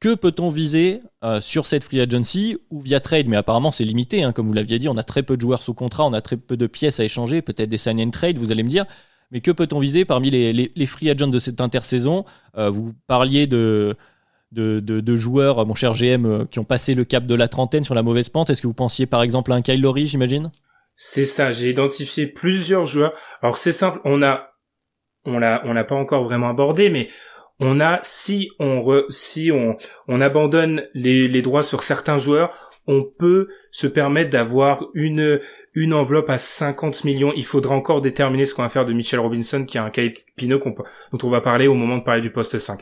Que peut-on viser euh, sur cette free agency ou via trade? Mais apparemment, c'est limité, hein, comme vous l'aviez dit. On a très peu de joueurs sous contrat, on a très peu de pièces à échanger, peut-être des sign and trade, vous allez me dire. Mais que peut-on viser parmi les, free agents de cette intersaison? Euh, Vous parliez de, de, joueurs, mon cher GM, euh, qui ont passé le cap de la trentaine sur la mauvaise pente. Est-ce que vous pensiez par exemple à un Kyle Lowry, j'imagine? C'est ça, j'ai identifié plusieurs joueurs. Alors c'est simple, on a on l'a on l'a pas encore vraiment abordé, mais on a si on si on on abandonne les, les droits sur certains joueurs, on peut se permettre d'avoir une une enveloppe à 50 millions. Il faudra encore déterminer ce qu'on va faire de Michel Robinson, qui a un cahier Pinot dont on va parler au moment de parler du poste 5.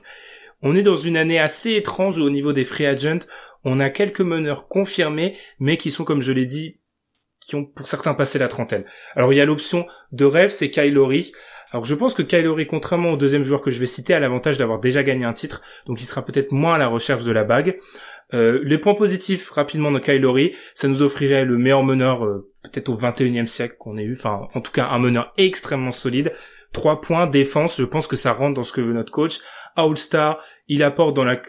On est dans une année assez étrange au niveau des free agents. On a quelques meneurs confirmés, mais qui sont, comme je l'ai dit, qui ont pour certains passé la trentaine. Alors il y a l'option de rêve, c'est Kylori. Alors je pense que Kylori, contrairement au deuxième joueur que je vais citer, a l'avantage d'avoir déjà gagné un titre, donc il sera peut-être moins à la recherche de la bague. Euh, les points positifs rapidement de Kylori, ça nous offrirait le meilleur meneur euh, peut-être au 21e siècle qu'on ait eu, enfin en tout cas un meneur extrêmement solide. Trois points défense, je pense que ça rentre dans ce que veut notre coach. All-Star, il apporte dans la,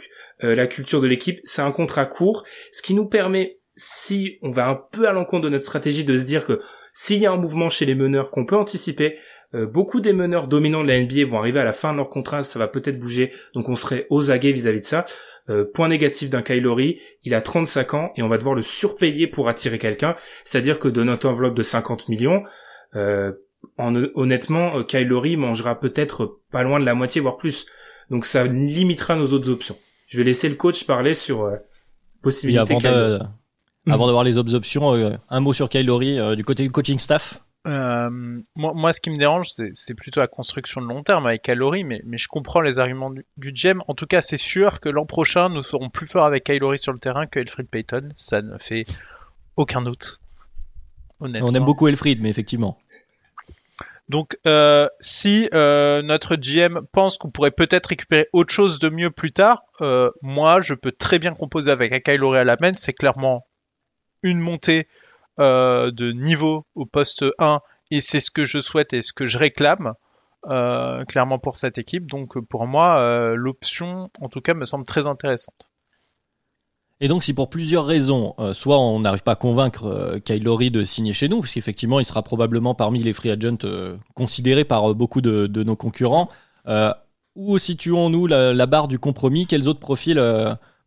euh, la culture de l'équipe, c'est un contrat court, ce qui nous permet, si on va un peu à l'encontre de notre stratégie, de se dire que s'il y a un mouvement chez les meneurs qu'on peut anticiper, euh, beaucoup des meneurs dominants de la NBA vont arriver à la fin de leur contrat, ça va peut-être bouger, donc on serait aux aguets vis-à-vis de ça. Euh, point négatif d'un Kylori, il a 35 ans et on va devoir le surpayer pour attirer quelqu'un, c'est-à-dire que de notre enveloppe de 50 millions, euh, en, honnêtement, Kylori mangera peut-être pas loin de la moitié, voire plus. Donc ça limitera nos autres options. Je vais laisser le coach parler sur euh, possibilité. avant, de, avant d'avoir les autres options, un mot sur Kylori du côté du coaching staff. Euh, moi, moi, ce qui me dérange, c'est plutôt la construction de long terme avec Kylori, mais, mais je comprends les arguments du, du GEM. En tout cas, c'est sûr que l'an prochain, nous serons plus forts avec Kylori sur le terrain que Elfried Payton. Ça ne fait aucun doute. On aime beaucoup Elfried, mais effectivement. Donc, euh, si euh, notre GM pense qu'on pourrait peut-être récupérer autre chose de mieux plus tard, moi, je peux très bien composer avec un à la main. C'est clairement une montée euh, de niveau au poste 1 et c'est ce que je souhaite et ce que je réclame euh, clairement pour cette équipe. Donc pour moi, euh, l'option en tout cas me semble très intéressante. Et donc si pour plusieurs raisons, soit on n'arrive pas à convaincre Kyle Lowry de signer chez nous, parce qu'effectivement il sera probablement parmi les free agents considérés par beaucoup de, nos concurrents, où situons-nous la, barre du compromis? Quels autres profils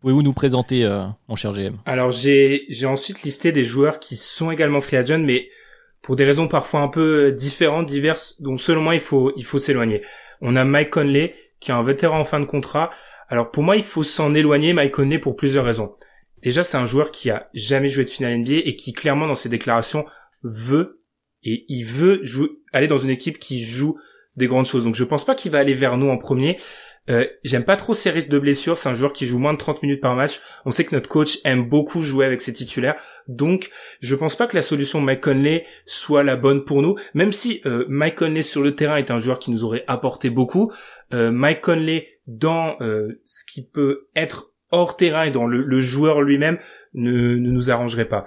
Pouvez-vous nous présenter, euh, mon cher GM Alors j'ai ensuite listé des joueurs qui sont également free agent, mais pour des raisons parfois un peu différentes, diverses, dont selon moi il faut il faut s'éloigner. On a Mike Conley qui est un vétéran en fin de contrat. Alors pour moi il faut s'en éloigner Mike Conley pour plusieurs raisons. Déjà c'est un joueur qui a jamais joué de finale NBA et qui clairement dans ses déclarations veut et il veut jouer, aller dans une équipe qui joue des grandes choses. Donc je pense pas qu'il va aller vers nous en premier. Euh, j'aime pas trop ses risques de blessure. C'est un joueur qui joue moins de 30 minutes par match. On sait que notre coach aime beaucoup jouer avec ses titulaires. Donc, je pense pas que la solution Mike Conley soit la bonne pour nous. Même si euh, Mike Conley sur le terrain est un joueur qui nous aurait apporté beaucoup, euh, Mike Conley dans ce qui peut être hors terrain et dans le, joueur lui-même ne, ne, nous arrangerait pas.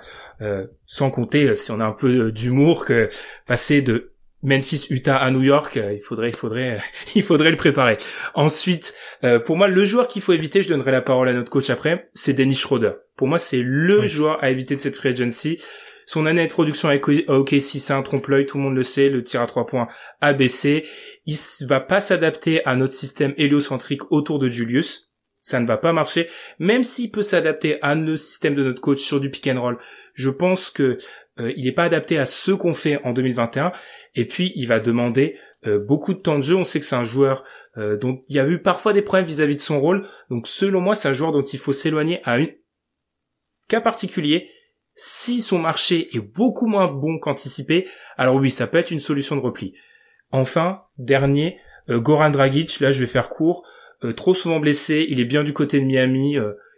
sans compter, si on a un peu d'humour, que passer de Memphis, Utah à New York, euh, il faudrait, il faudrait, il faudrait le préparer. Ensuite, euh, pour moi, le joueur qu'il faut éviter, je donnerai la parole à notre coach après, c'est Dennis Schroeder. Pour moi, c'est le joueur à éviter de cette free agency. Son année de production avec OKC, c'est un trompe-l'œil, tout le monde le sait, le tir à trois points a baissé. Il va pas s'adapter à notre système héliocentrique autour de Julius. Ça ne va pas marcher, même s'il peut s'adapter à nos système de notre coach sur du pick and roll. Je pense que euh, il n'est pas adapté à ce qu'on fait en 2021 et puis il va demander euh, beaucoup de temps de jeu. On sait que c'est un joueur euh, dont il y a eu parfois des problèmes vis-à-vis de son rôle. Donc selon moi, c'est un joueur dont il faut s'éloigner à un cas particulier. Si son marché est beaucoup moins bon qu'anticipé, alors oui, ça peut être une solution de repli. Enfin, dernier, Goran Dragic, là je vais faire court, trop souvent blessé, il est bien du côté de Miami,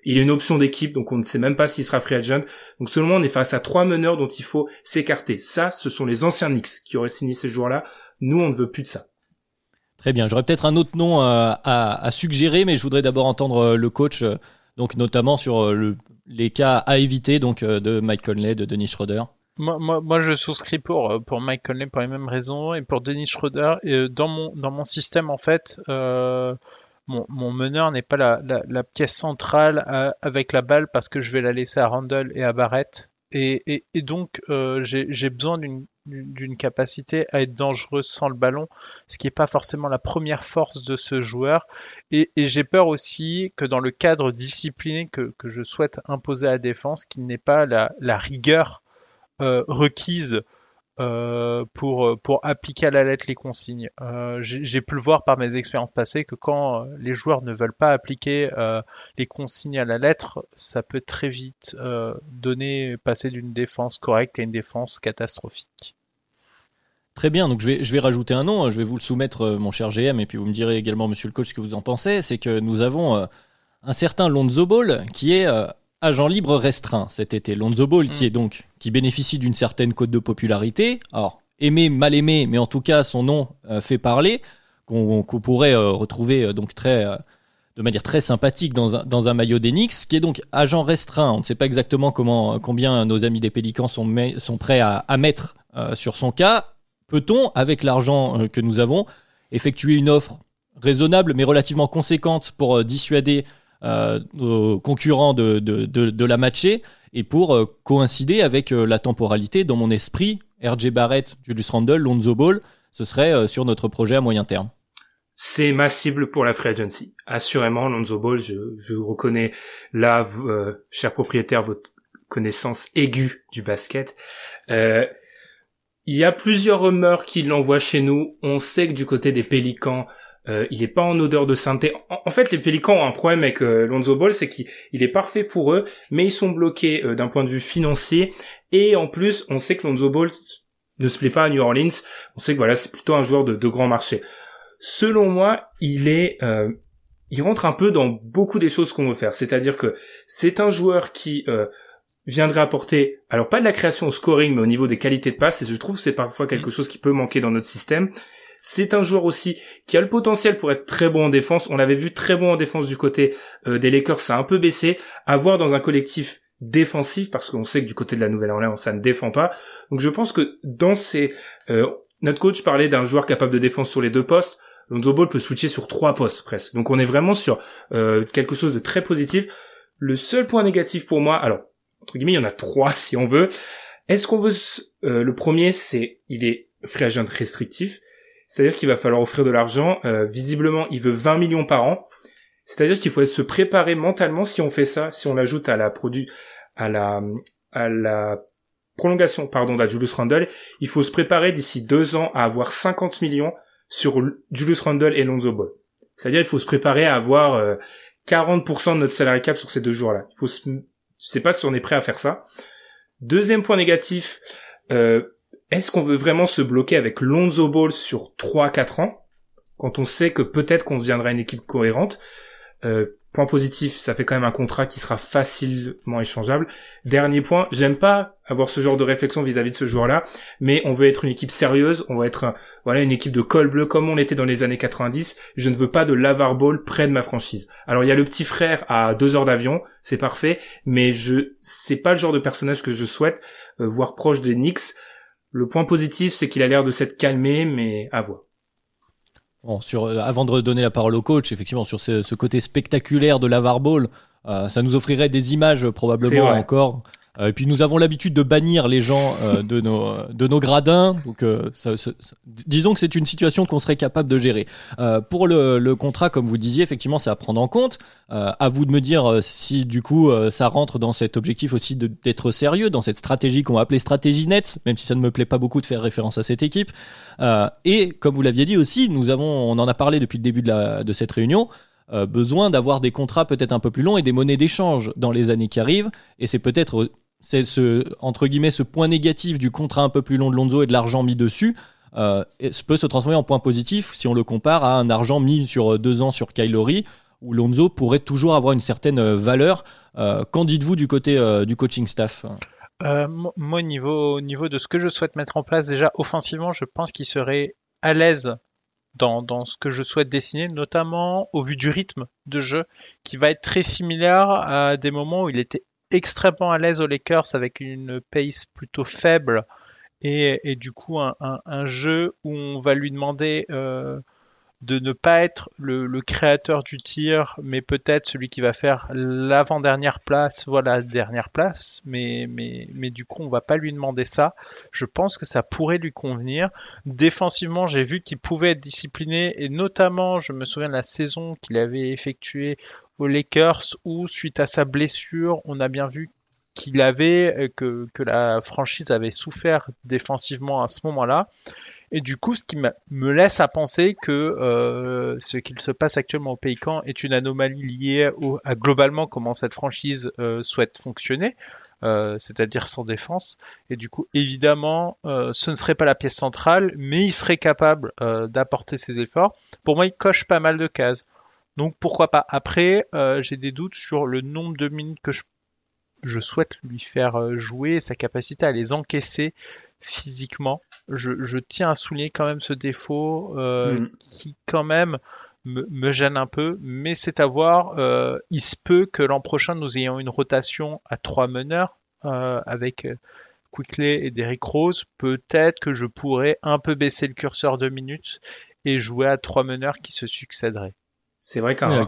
Il est une option d'équipe, donc on ne sait même pas s'il sera free agent. Donc selon moi, on est face à trois meneurs dont il faut s'écarter. Ça, ce sont les anciens Knicks qui auraient signé ces joueurs-là. Nous, on ne veut plus de ça. Très bien. J'aurais peut-être un autre nom euh, à, suggérer, mais je voudrais d'abord entendre euh, le coach, euh, donc notamment sur les cas à éviter, donc de Mike Conley, de Denis Schroeder. Moi, moi, moi, je souscris pour pour Mike Conley pour les mêmes raisons et pour Denis Schroeder. Et dans mon dans mon système en fait, euh, mon, meneur n'est pas la, pièce centrale avec la balle parce que je vais la laisser à Randall et à Barrett. Et, donc euh, j'ai besoin d'une capacité à être dangereux sans le ballon, ce qui n'est pas forcément la première force de ce joueur. Et, j'ai peur aussi que dans le cadre discipliné que, je souhaite imposer à la défense, qu'il n'ait pas la, la rigueur euh, requise euh, pour, pour appliquer à la lettre les consignes. Euh, j'ai pu le voir par mes expériences passées que quand les joueurs ne veulent pas appliquer les consignes à la lettre, ça peut très vite donner, passer d'une défense correcte à une défense catastrophique. Très bien, donc je vais, je vais rajouter un nom, je vais vous le soumettre, mon cher GM, et puis vous me direz également, monsieur le coach, ce que vous en pensez. C'est que nous avons un certain Lonzo Ball qui est agent libre restreint cet été. Lonzo Ball, qui mm. est donc qui bénéficie d'une certaine cote de popularité. Alors aimé, mal aimé, mais en tout cas son nom euh, fait parler, qu'on pourrait euh, retrouver euh, donc très de manière très sympathique dans un, dans un maillot d'Enix, qui est donc agent restreint. On ne sait pas exactement comment combien nos amis des Pélicans sont, sont prêts à, à mettre sur son cas. Peut-on, avec l'argent que nous avons, effectuer une offre raisonnable mais relativement conséquente pour dissuader aux concurrents de, de, de, la matcher et pour euh, coïncider avec euh, la temporalité dans mon esprit, RJ Barrett, Julius Randle, Lonzo Ball, ce serait sur notre projet à moyen terme. C'est ma cible pour la free agency. Assurément, Lonzo Ball, je, je reconnais là, cher propriétaire, votre connaissance aiguë du basket. Euh, il y a plusieurs rumeurs qui l'envoient chez nous. On sait que du côté des Pélicans, euh, il est pas en odeur de sainteté. En, fait, les Pélicans ont un problème avec euh, Lonzo Ball, c'est qu'il est parfait pour eux, mais ils sont bloqués euh, d'un point de vue financier. Et en plus, on sait que Lonzo Ball ne se plaît pas à New Orleans. On sait que voilà, c'est plutôt un joueur de, de, grand marché. Selon moi, il est, il rentre un peu dans beaucoup des choses qu'on veut faire. C'est-à-dire que c'est un joueur qui viendrait apporter, alors pas de la création au scoring, mais au niveau des qualités de passe. Et je trouve que c'est parfois quelque chose qui peut manquer dans notre système. C'est un joueur aussi qui a le potentiel pour être très bon en défense. On l'avait vu très bon en défense du côté euh, des Lakers, ça a un peu baissé. À voir dans un collectif défensif, parce qu'on sait que du côté de la Nouvelle-Orléans, ça ne défend pas. Donc je pense que dans ces... Euh, notre coach parlait d'un joueur capable de défense sur les deux postes. Lonzo Ball peut switcher sur trois postes presque. Donc on est vraiment sur euh, quelque chose de très positif. Le seul point négatif pour moi, alors entre guillemets, il y en a trois si on veut. Est-ce qu'on veut le premier, c'est il est free agent restrictif. C'est-à-dire qu'il va falloir offrir de l'argent. Euh, visiblement, il veut 20 millions par an. C'est-à-dire qu'il faut se préparer mentalement si on fait ça, si on l'ajoute à la produit, à la, à la prolongation, pardon, Julius Randle, il faut se préparer d'ici deux ans à avoir 50 millions sur Julius Randle et Lonzo Ball. C'est-à-dire, il faut se préparer à avoir 40% euh, de notre salary cap sur ces deux jours-là. Il faut se... Je sais pas si on est prêt à faire ça. Deuxième point négatif, euh, est-ce qu'on veut vraiment se bloquer avec Lonzo Ball sur 3-4 ans quand on sait que peut-être qu'on deviendra une équipe cohérente? Euh, Point positif, ça fait quand même un contrat qui sera facilement échangeable. Dernier point, j'aime pas avoir ce genre de réflexion vis-à-vis de ce joueur-là, mais on veut être une équipe sérieuse, on va être voilà une équipe de col bleu comme on était dans les années 90. Je ne veux pas de lavar ball près de ma franchise. Alors il y a le petit frère à deux heures d'avion, c'est parfait, mais je c'est pas le genre de personnage que je souhaite euh, voir proche des Knicks. Le point positif, c'est qu'il a l'air de s'être calmé, mais à voir. Bon, sur, euh, avant de donner la parole au coach, effectivement, sur ce, côté spectaculaire de l'Avar Ball, euh, ça nous offrirait des images probablement encore et puis nous avons l'habitude de bannir les gens euh, de, nos, de nos gradins. Donc euh, disons que c'est une situation qu'on serait capable de gérer. pour le, le, contrat, comme vous disiez, effectivement, c'est à prendre en compte. à vous de me dire si du coup ça rentre dans cet objectif aussi d'être sérieux, dans cette stratégie qu'on va appeler stratégie net, même si ça ne me plaît pas beaucoup de faire référence à cette équipe. et comme vous l'aviez dit aussi, nous avons, on en a parlé depuis le début de, la, de cette réunion. besoin d'avoir des contrats peut-être un peu plus longs et des monnaies d'échange dans les années qui arrivent. Et c'est peut-être c'est ce entre guillemets ce point négatif du contrat un peu plus long de Lonzo et de l'argent mis dessus euh, peut se transformer en point positif si on le compare à un argent mis sur deux ans sur Kylori où Lonzo pourrait toujours avoir une certaine valeur. Qu'en dites-vous du côté du coaching staff? Moi, au niveau, au niveau de ce que je souhaite mettre en place, déjà offensivement, je pense qu'il serait à l'aise dans, dans, ce que je souhaite dessiner, notamment au vu du rythme de jeu, qui va être très similaire à des moments où il était extrêmement à l'aise aux Lakers avec une pace plutôt faible et, du coup un, jeu où on va lui demander euh, de ne pas être le, le, créateur du tir, mais peut-être celui qui va faire l'avant-dernière place, voilà, dernière place, mais, mais, mais du coup, on va pas lui demander ça. Je pense que ça pourrait lui convenir. Défensivement, j'ai vu qu'il pouvait être discipliné, et notamment, je me souviens de la saison qu'il avait effectuée aux Lakers, où, suite à sa blessure, on a bien vu qu'il avait, que, que la franchise avait souffert défensivement à ce moment-là. Et du coup, ce qui me laisse à penser que euh, ce qu'il se passe actuellement au Pays-Camp est une anomalie liée au, à globalement comment cette franchise euh, souhaite fonctionner, euh, c'est-à-dire sans défense. Et du coup, évidemment, euh, ce ne serait pas la pièce centrale, mais il serait capable euh, d'apporter ses efforts. Pour moi, il coche pas mal de cases. Donc pourquoi pas. Après, euh, j'ai des doutes sur le nombre de minutes que je, je souhaite lui faire jouer et sa capacité à les encaisser physiquement. Je, je, tiens à souligner quand même ce défaut euh, mm. qui quand même me, me, gêne un peu, mais c'est à voir. Euh, il se peut que l'an prochain nous ayons une rotation à trois meneurs euh, avec euh, Quickley et Derrick Rose. Peut-être que je pourrais un peu baisser le curseur de minutes et jouer à trois meneurs qui se succéderaient. C'est vrai qu'un.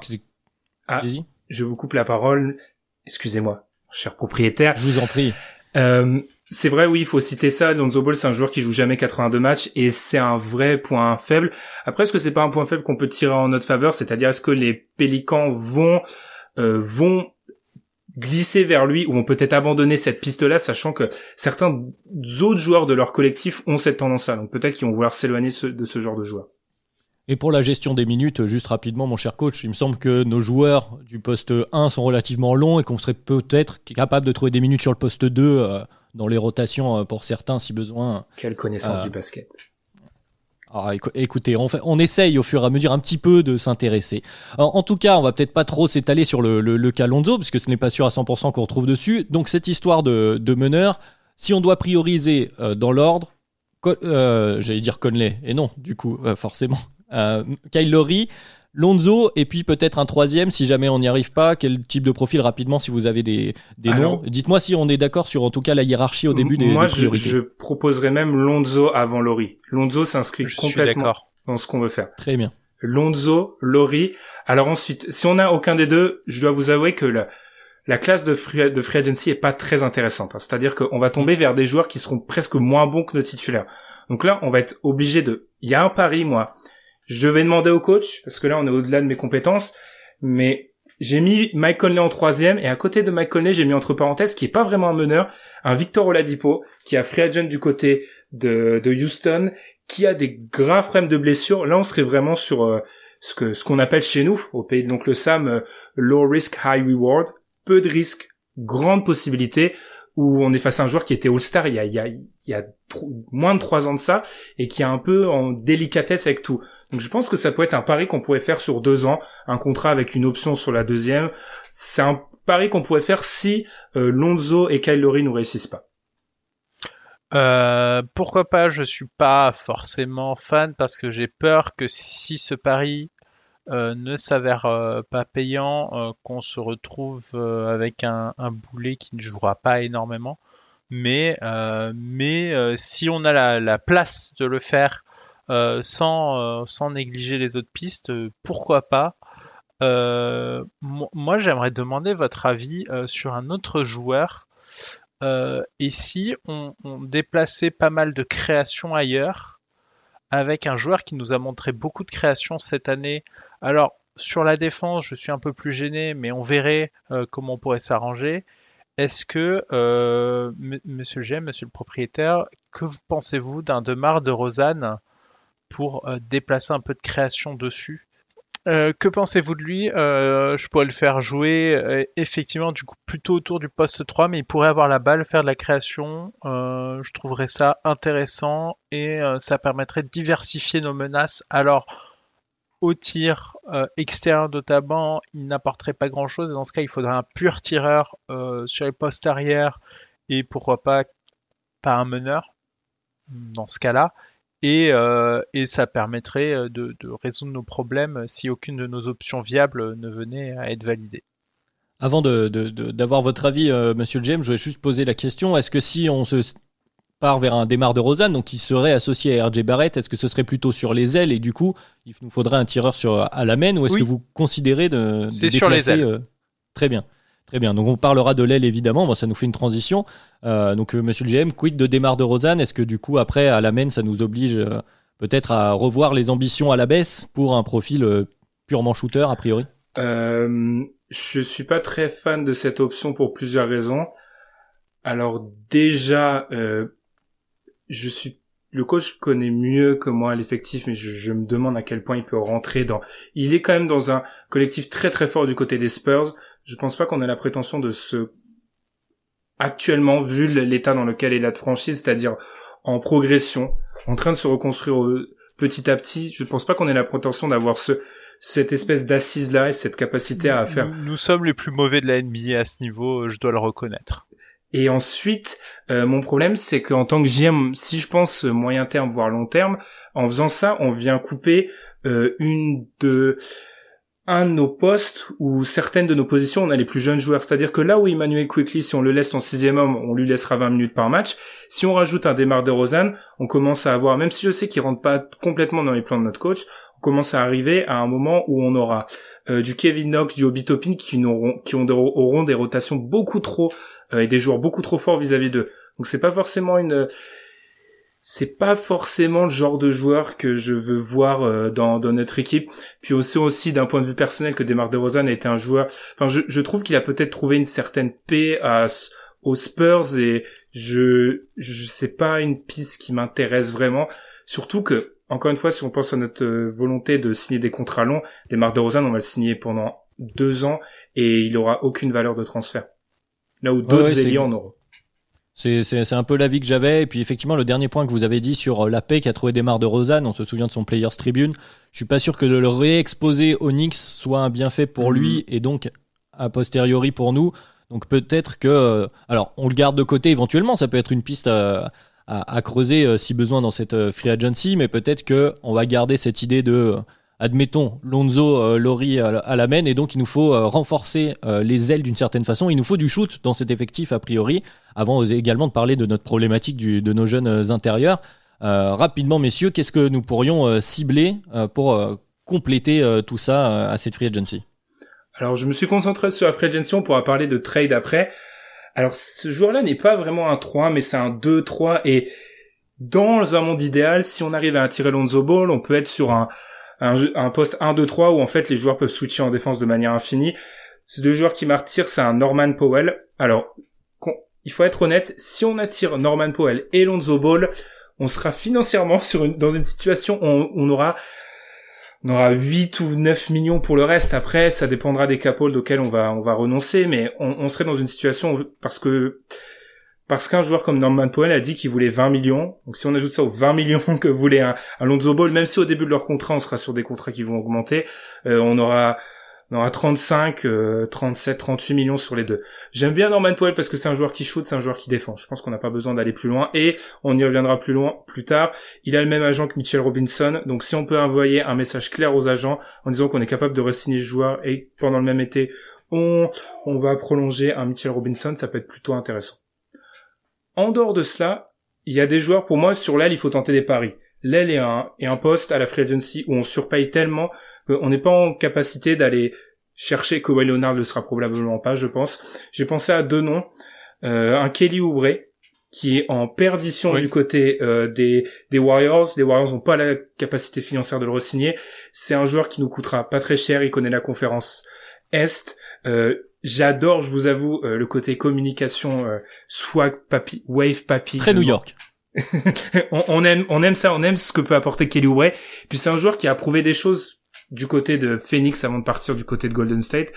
Ah, je vous coupe la parole. Excusez-moi, cher propriétaire. Je vous en prie. Euh, c'est vrai, oui, il faut citer ça. Lonzo Ball, c'est un joueur qui joue jamais 82 matchs et c'est un vrai point faible. Après, est-ce que c'est pas un point faible qu'on peut tirer en notre faveur? C'est-à-dire, est-ce que les Pélicans vont euh, vont glisser vers lui ou vont peut-être abandonner cette piste-là, sachant que certains autres joueurs de leur collectif ont cette tendance-là. Donc peut-être qu'ils vont vouloir s'éloigner de ce genre de joueur. Et pour la gestion des minutes, juste rapidement, mon cher coach, il me semble que nos joueurs du poste 1 sont relativement longs et qu'on serait peut-être capable de trouver des minutes sur le poste 2 euh, dans les rotations euh, pour certains si besoin. Quelle connaissance euh, du basket. Alors, écoutez, on, fait, on essaye au fur et à mesure un petit peu de s'intéresser. En tout cas, on va peut-être pas trop s'étaler sur le, le, le Calonzo, parce que ce n'est pas sûr à 100% qu'on retrouve dessus. Donc cette histoire de, de meneur, si on doit prioriser euh, dans l'ordre, euh, j'allais dire Conley, et non, du coup, euh, forcément. Euh, Kyle Lowry, Lonzo et puis peut-être un troisième si jamais on n'y arrive pas. Quel type de profil rapidement si vous avez des, des noms Dites-moi si on est d'accord sur en tout cas la hiérarchie au début des, moi, priorités. Moi je, proposerais même Lonzo avant Lori. Lonzo s'inscrit complètement dans ce qu'on veut faire. Très bien. Lonzo, Lori. Alors ensuite, si on n'a aucun des deux, je dois vous avouer que la, la classe de free, de free agency est pas très intéressante. Hein. C'est-à-dire qu'on va tomber vers des joueurs qui seront presque moins bons que nos titulaires. Donc là, on va être obligé de... Il y a un pari, moi je devais demander au coach, parce que là on est au-delà de mes compétences, mais j'ai mis Mike Conley en troisième, et à côté de Mike Conley, j'ai mis entre parenthèses, qui est pas vraiment un meneur, un Victor Oladipo, qui a free agent du côté de, Houston, qui a des graves problèmes de blessures. Là, on serait vraiment sur euh, ce que ce qu'on appelle chez nous, au pays de l'oncle Sam, euh, low risk, high reward, peu de risques, grande possibilité où on est face à un joueur qui était All-Star il y il y a moins de trois ans de ça et qui est un peu en délicatesse avec tout. Donc je pense que ça peut être un pari qu'on pourrait faire sur deux ans, un contrat avec une option sur la deuxième. C'est un pari qu'on pourrait faire si euh, Lonzo et Kyle Lowry ne réussissent pas. Euh, pourquoi pas? Je suis pas forcément fan parce que j'ai peur que si ce pari euh, ne s'avère euh, pas payant, euh, qu'on se retrouve avec un, un, boulet qui ne jouera pas énormément. Mais, mais si on a la, la, place de le faire sans, sans négliger les autres pistes, pourquoi pas? Moi, j'aimerais demander votre avis sur un autre joueur. et si on, déplaçait pas mal de créations ailleurs, avec un joueur qui nous a montré beaucoup de créations cette année alors, sur la défense, je suis un peu plus gêné, mais on verrait euh, comment on pourrait s'arranger. Est-ce que, euh, monsieur GM, monsieur le propriétaire, que pensez-vous d'un Demar de Rosanne pour euh, déplacer un peu de création dessus? Euh, que pensez-vous de lui? Euh, Je pourrais le faire jouer effectivement du coup plutôt autour du poste 3, mais il pourrait avoir la balle, faire de la création. je trouverais ça intéressant et ça permettrait de diversifier nos menaces. Alors au tir euh, extérieur notamment, il n'apporterait pas grand-chose. Dans ce cas, il faudrait un pur tireur euh, sur les postes arrière et pourquoi pas pas un meneur dans ce cas-là. Et, euh, et ça permettrait de, de, résoudre nos problèmes si aucune de nos options viables ne venait à être validée. Avant d'avoir de, votre avis, Monsieur James, je voulais juste poser la question est-ce que si on se part vers un démarre de Rosanne, donc qui serait associé à RJ Barrett, est-ce que ce serait plutôt sur les ailes et du coup il nous faudrait un tireur sur à la main ou est-ce que vous considérez de, c'est sur les ailes euh, Très bien, très bien. Donc on parlera de l'aile évidemment. Bon, ça nous fait une transition. Euh, donc euh, Monsieur le GM, quid de démarre de Rosanne? Est-ce que du coup après à la main ça nous oblige peut-être à revoir les ambitions à la baisse pour un profil purement shooter a priori? Euh, Je suis pas très fan de cette option pour plusieurs raisons. Alors déjà, je suis le coach connaît mieux que moi l'effectif, mais je, me demande à quel point il peut rentrer dans. Il est quand même dans un collectif très très fort du côté des Spurs. Je pense pas qu'on ait la prétention de se actuellement vu l'état dans lequel est la franchise, c'est-à-dire en progression, en train de se reconstruire petit à petit. Je pense pas qu'on ait la prétention d'avoir ce cette espèce d'assise là et cette capacité à faire. nous, sommes les plus mauvais de la NBA à ce niveau, je dois le reconnaître. Et ensuite, euh, mon problème, c'est qu'en tant que GM, si je pense moyen terme, voire long terme, en faisant ça, on vient couper euh, une de un de nos postes ou certaines de nos positions, on a les plus jeunes joueurs. C'est-à-dire que là où Emmanuel Quickly, si on le laisse en sixième homme, on lui laissera 20 minutes par match. Si on rajoute un démarre de Rosanne, on commence à avoir, même si je sais qu'il rentre pas complètement dans les plans de notre coach, on commence à arriver à un moment où on aura euh, du Kevin Knox, du Obi Topin qui, n'auront, qui auront des rotations beaucoup trop et des joueurs beaucoup trop forts vis-à-vis d'eux. Donc c'est pas forcément une c'est pas forcément le genre de joueur que je veux voir euh, dans, dans notre équipe. Puis aussi aussi d'un point de vue personnel que Demar DeRozan a été un joueur. Enfin, je, je trouve qu'il a peut-être trouvé une certaine paix à, aux Spurs et je je sais pas une piste qui m'intéresse vraiment. Surtout que encore une fois, si on pense à notre euh, volonté de signer des contrats longs, Demar DeRozan, on va le signer pendant deux ans et il aura aucune valeur de transfert. Là où d'autres ouais, en auront. C'est un peu l'avis que j'avais. Et puis effectivement, le dernier point que vous avez dit sur euh, la paix qui a trouvé des marres de Rosanne, on se souvient de son Players Tribune. Je suis pas sûr que de le réexposer au Knicks soit un bienfait pour lui mhm. et donc a posteriori pour nous. Donc peut-être que, euh, alors on le garde de côté éventuellement, ça peut être une piste à, à creuser euh, si besoin dans cette free agency, mais peut-être que on va garder cette idée de admettons, Lonzo, euh, Lori à, la main, et donc il nous faut euh, renforcer euh, les ailes d'une certaine façon. Il nous faut du shoot dans cet effectif a priori, avant également de parler de notre problématique de nos jeunes intérieurs. rapidement, messieurs, qu'est-ce que nous pourrions cibler pour compléter tout ça à cette free agency? Alors, je me suis concentré sur la free agency, on pourra parler de trade après. Alors, ce joueur-là n'est pas vraiment un 3, mais c'est un 2-3, et dans un monde idéal, si on arrive à attirer Lonzo Ball, on peut être sur un un, un poste 1-2-3 où en fait les joueurs peuvent switcher en défense de manière infinie. Ces deux joueurs qui m'attirent, c'est un Norman Powell. Alors, il faut être honnête, si on attire Norman Powell et Lonzo Ball, on sera financièrement sur une, dans une situation où on, aura on aura 8 ou 9 millions pour le reste. Après, ça dépendra des capoles auxquels on va on va renoncer, mais on, on serait dans une situation parce que parce qu'un joueur comme Norman Powell a dit qu'il voulait 20 millions. Donc si on ajoute ça aux 20 millions que voulait un, Lonzo Ball, même si au début de leur contrat on sera sur des contrats qui vont augmenter, euh, on aura on aura 35, 37, 38 millions sur les deux. J'aime bien Norman Powell parce que c'est un joueur qui shoot, c'est un joueur qui défend. Je pense qu'on n'a pas besoin d'aller plus loin et on y reviendra plus loin plus tard. Il a le même agent que Mitchell Robinson, donc si on peut envoyer un message clair aux agents en disant qu'on est capable de re-signer ce joueur et pendant le même été on, on va prolonger un Mitchell Robinson, ça peut être plutôt intéressant. En dehors de cela, il y a des joueurs, pour moi, sur l'aile, il faut tenter des paris. L'aile est un, est un poste à la free agency où on surpaye tellement qu'on n'est pas en capacité d'aller chercher Kawhi Leonard ne sera probablement pas, je pense. J'ai pensé à deux noms. Euh, un Kelly Oubre, qui est en perdition du côté euh, des, des Warriors. Les Warriors n'ont pas la capacité financière de le re-signer. C'est un joueur qui nous coûtera pas très cher. Il connaît la conférence Est. Euh, J'adore, je vous avoue, euh, le côté communication, euh, swag papi, wave papi. Très New York. on, aime, on aime ça, on aime ce que peut apporter Kelly Oubre. Puis c'est un joueur qui a prouvé des choses du côté de Phoenix avant de partir du côté de Golden State.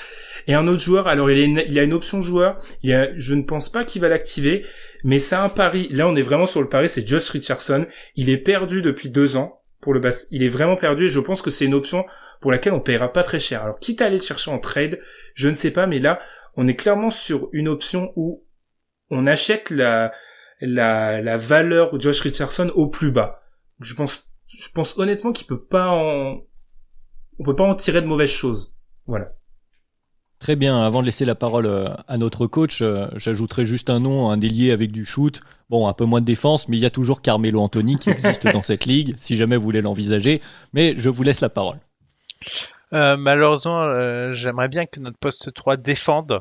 Et un autre joueur, alors il, est il a une option joueur, il a, je ne pense pas qu'il va l'activer, mais c'est un pari. Là, on est vraiment sur le pari, c'est Josh Richardson. Il est perdu depuis deux ans pour le. Il est vraiment perdu et je pense que c'est une option pour laquelle on paiera pas très cher. Alors quitte à aller le chercher en trade, je ne sais pas, mais là, on est clairement sur une option où on achète la, la, la valeur de Josh Richardson au plus bas. Je pense, je pense honnêtement qu'il peut pas en, on peut pas en tirer de mauvaises choses. Voilà. Très bien, avant de laisser la parole euh, à notre coach, euh, j'ajouterai juste un nom, un délié avec du shoot. Bon, un peu moins de défense, mais il y a toujours Carmelo Anthony qui existe dans cette ligue, si jamais vous voulez l'envisager. Mais je vous laisse la parole. Euh, malheureusement, j'aimerais bien que notre poste 3 défende.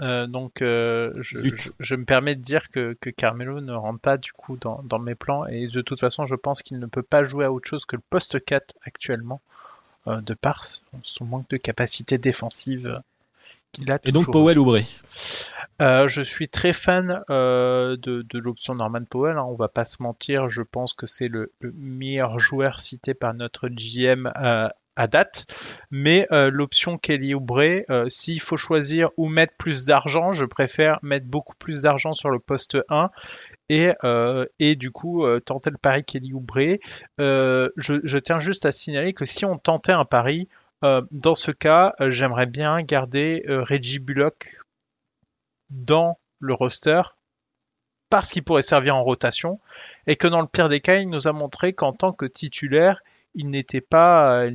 donc, je, je, me permets de dire que, que, Carmelo ne rentre pas du coup dans, dans mes plans. Et de toute façon, je pense qu'il ne peut pas jouer à autre chose que le poste 4 actuellement, de par son manque de capacité défensive et donc Powell ouvré. Euh, je suis très fan euh, de, l'option Norman Powell. Hein, on va pas se mentir, je pense que c'est le, meilleur joueur cité par notre GM euh, à date. Mais l'option Kelly Oubre, s'il faut choisir ou mettre plus d'argent, je préfère mettre beaucoup plus d'argent sur le poste 1 et, et du coup tenter le pari Kelly Oubre. Je, je, tiens juste à signaler que si on tentait un pari, euh, dans ce cas, euh, j'aimerais bien garder euh, Reggie Bullock dans le roster parce qu'il pourrait servir en rotation et que dans le pire des cas, il nous a montré qu'en tant que titulaire, il n'était pas,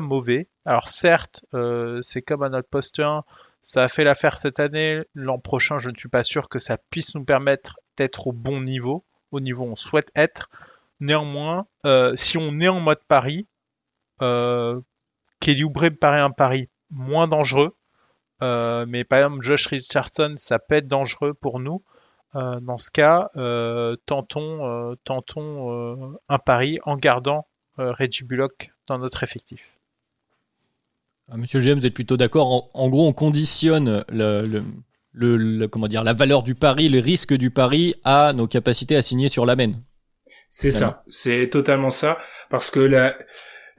mauvais. Alors certes, c'est comme à notre poste 1, ça a fait l'affaire cette année. L'an prochain, je ne suis pas sûr que ça puisse nous permettre d'être au bon niveau, au niveau où on souhaite être. Néanmoins, si on est en mode pari, Kelly Oubre me paraît un pari moins dangereux. Euh, mais par exemple, Josh Richardson, ça peut être dangereux pour nous. Euh, dans ce cas, euh, tentons, tentons un pari en gardant Reggie Bullock dans notre effectif. Ah, Monsieur GM, vous êtes plutôt d'accord. En, gros, on conditionne le, comment dire, la valeur du pari, le risque du pari à nos capacités à signer sur la main. C'est ça, c'est totalement ça. Parce que la,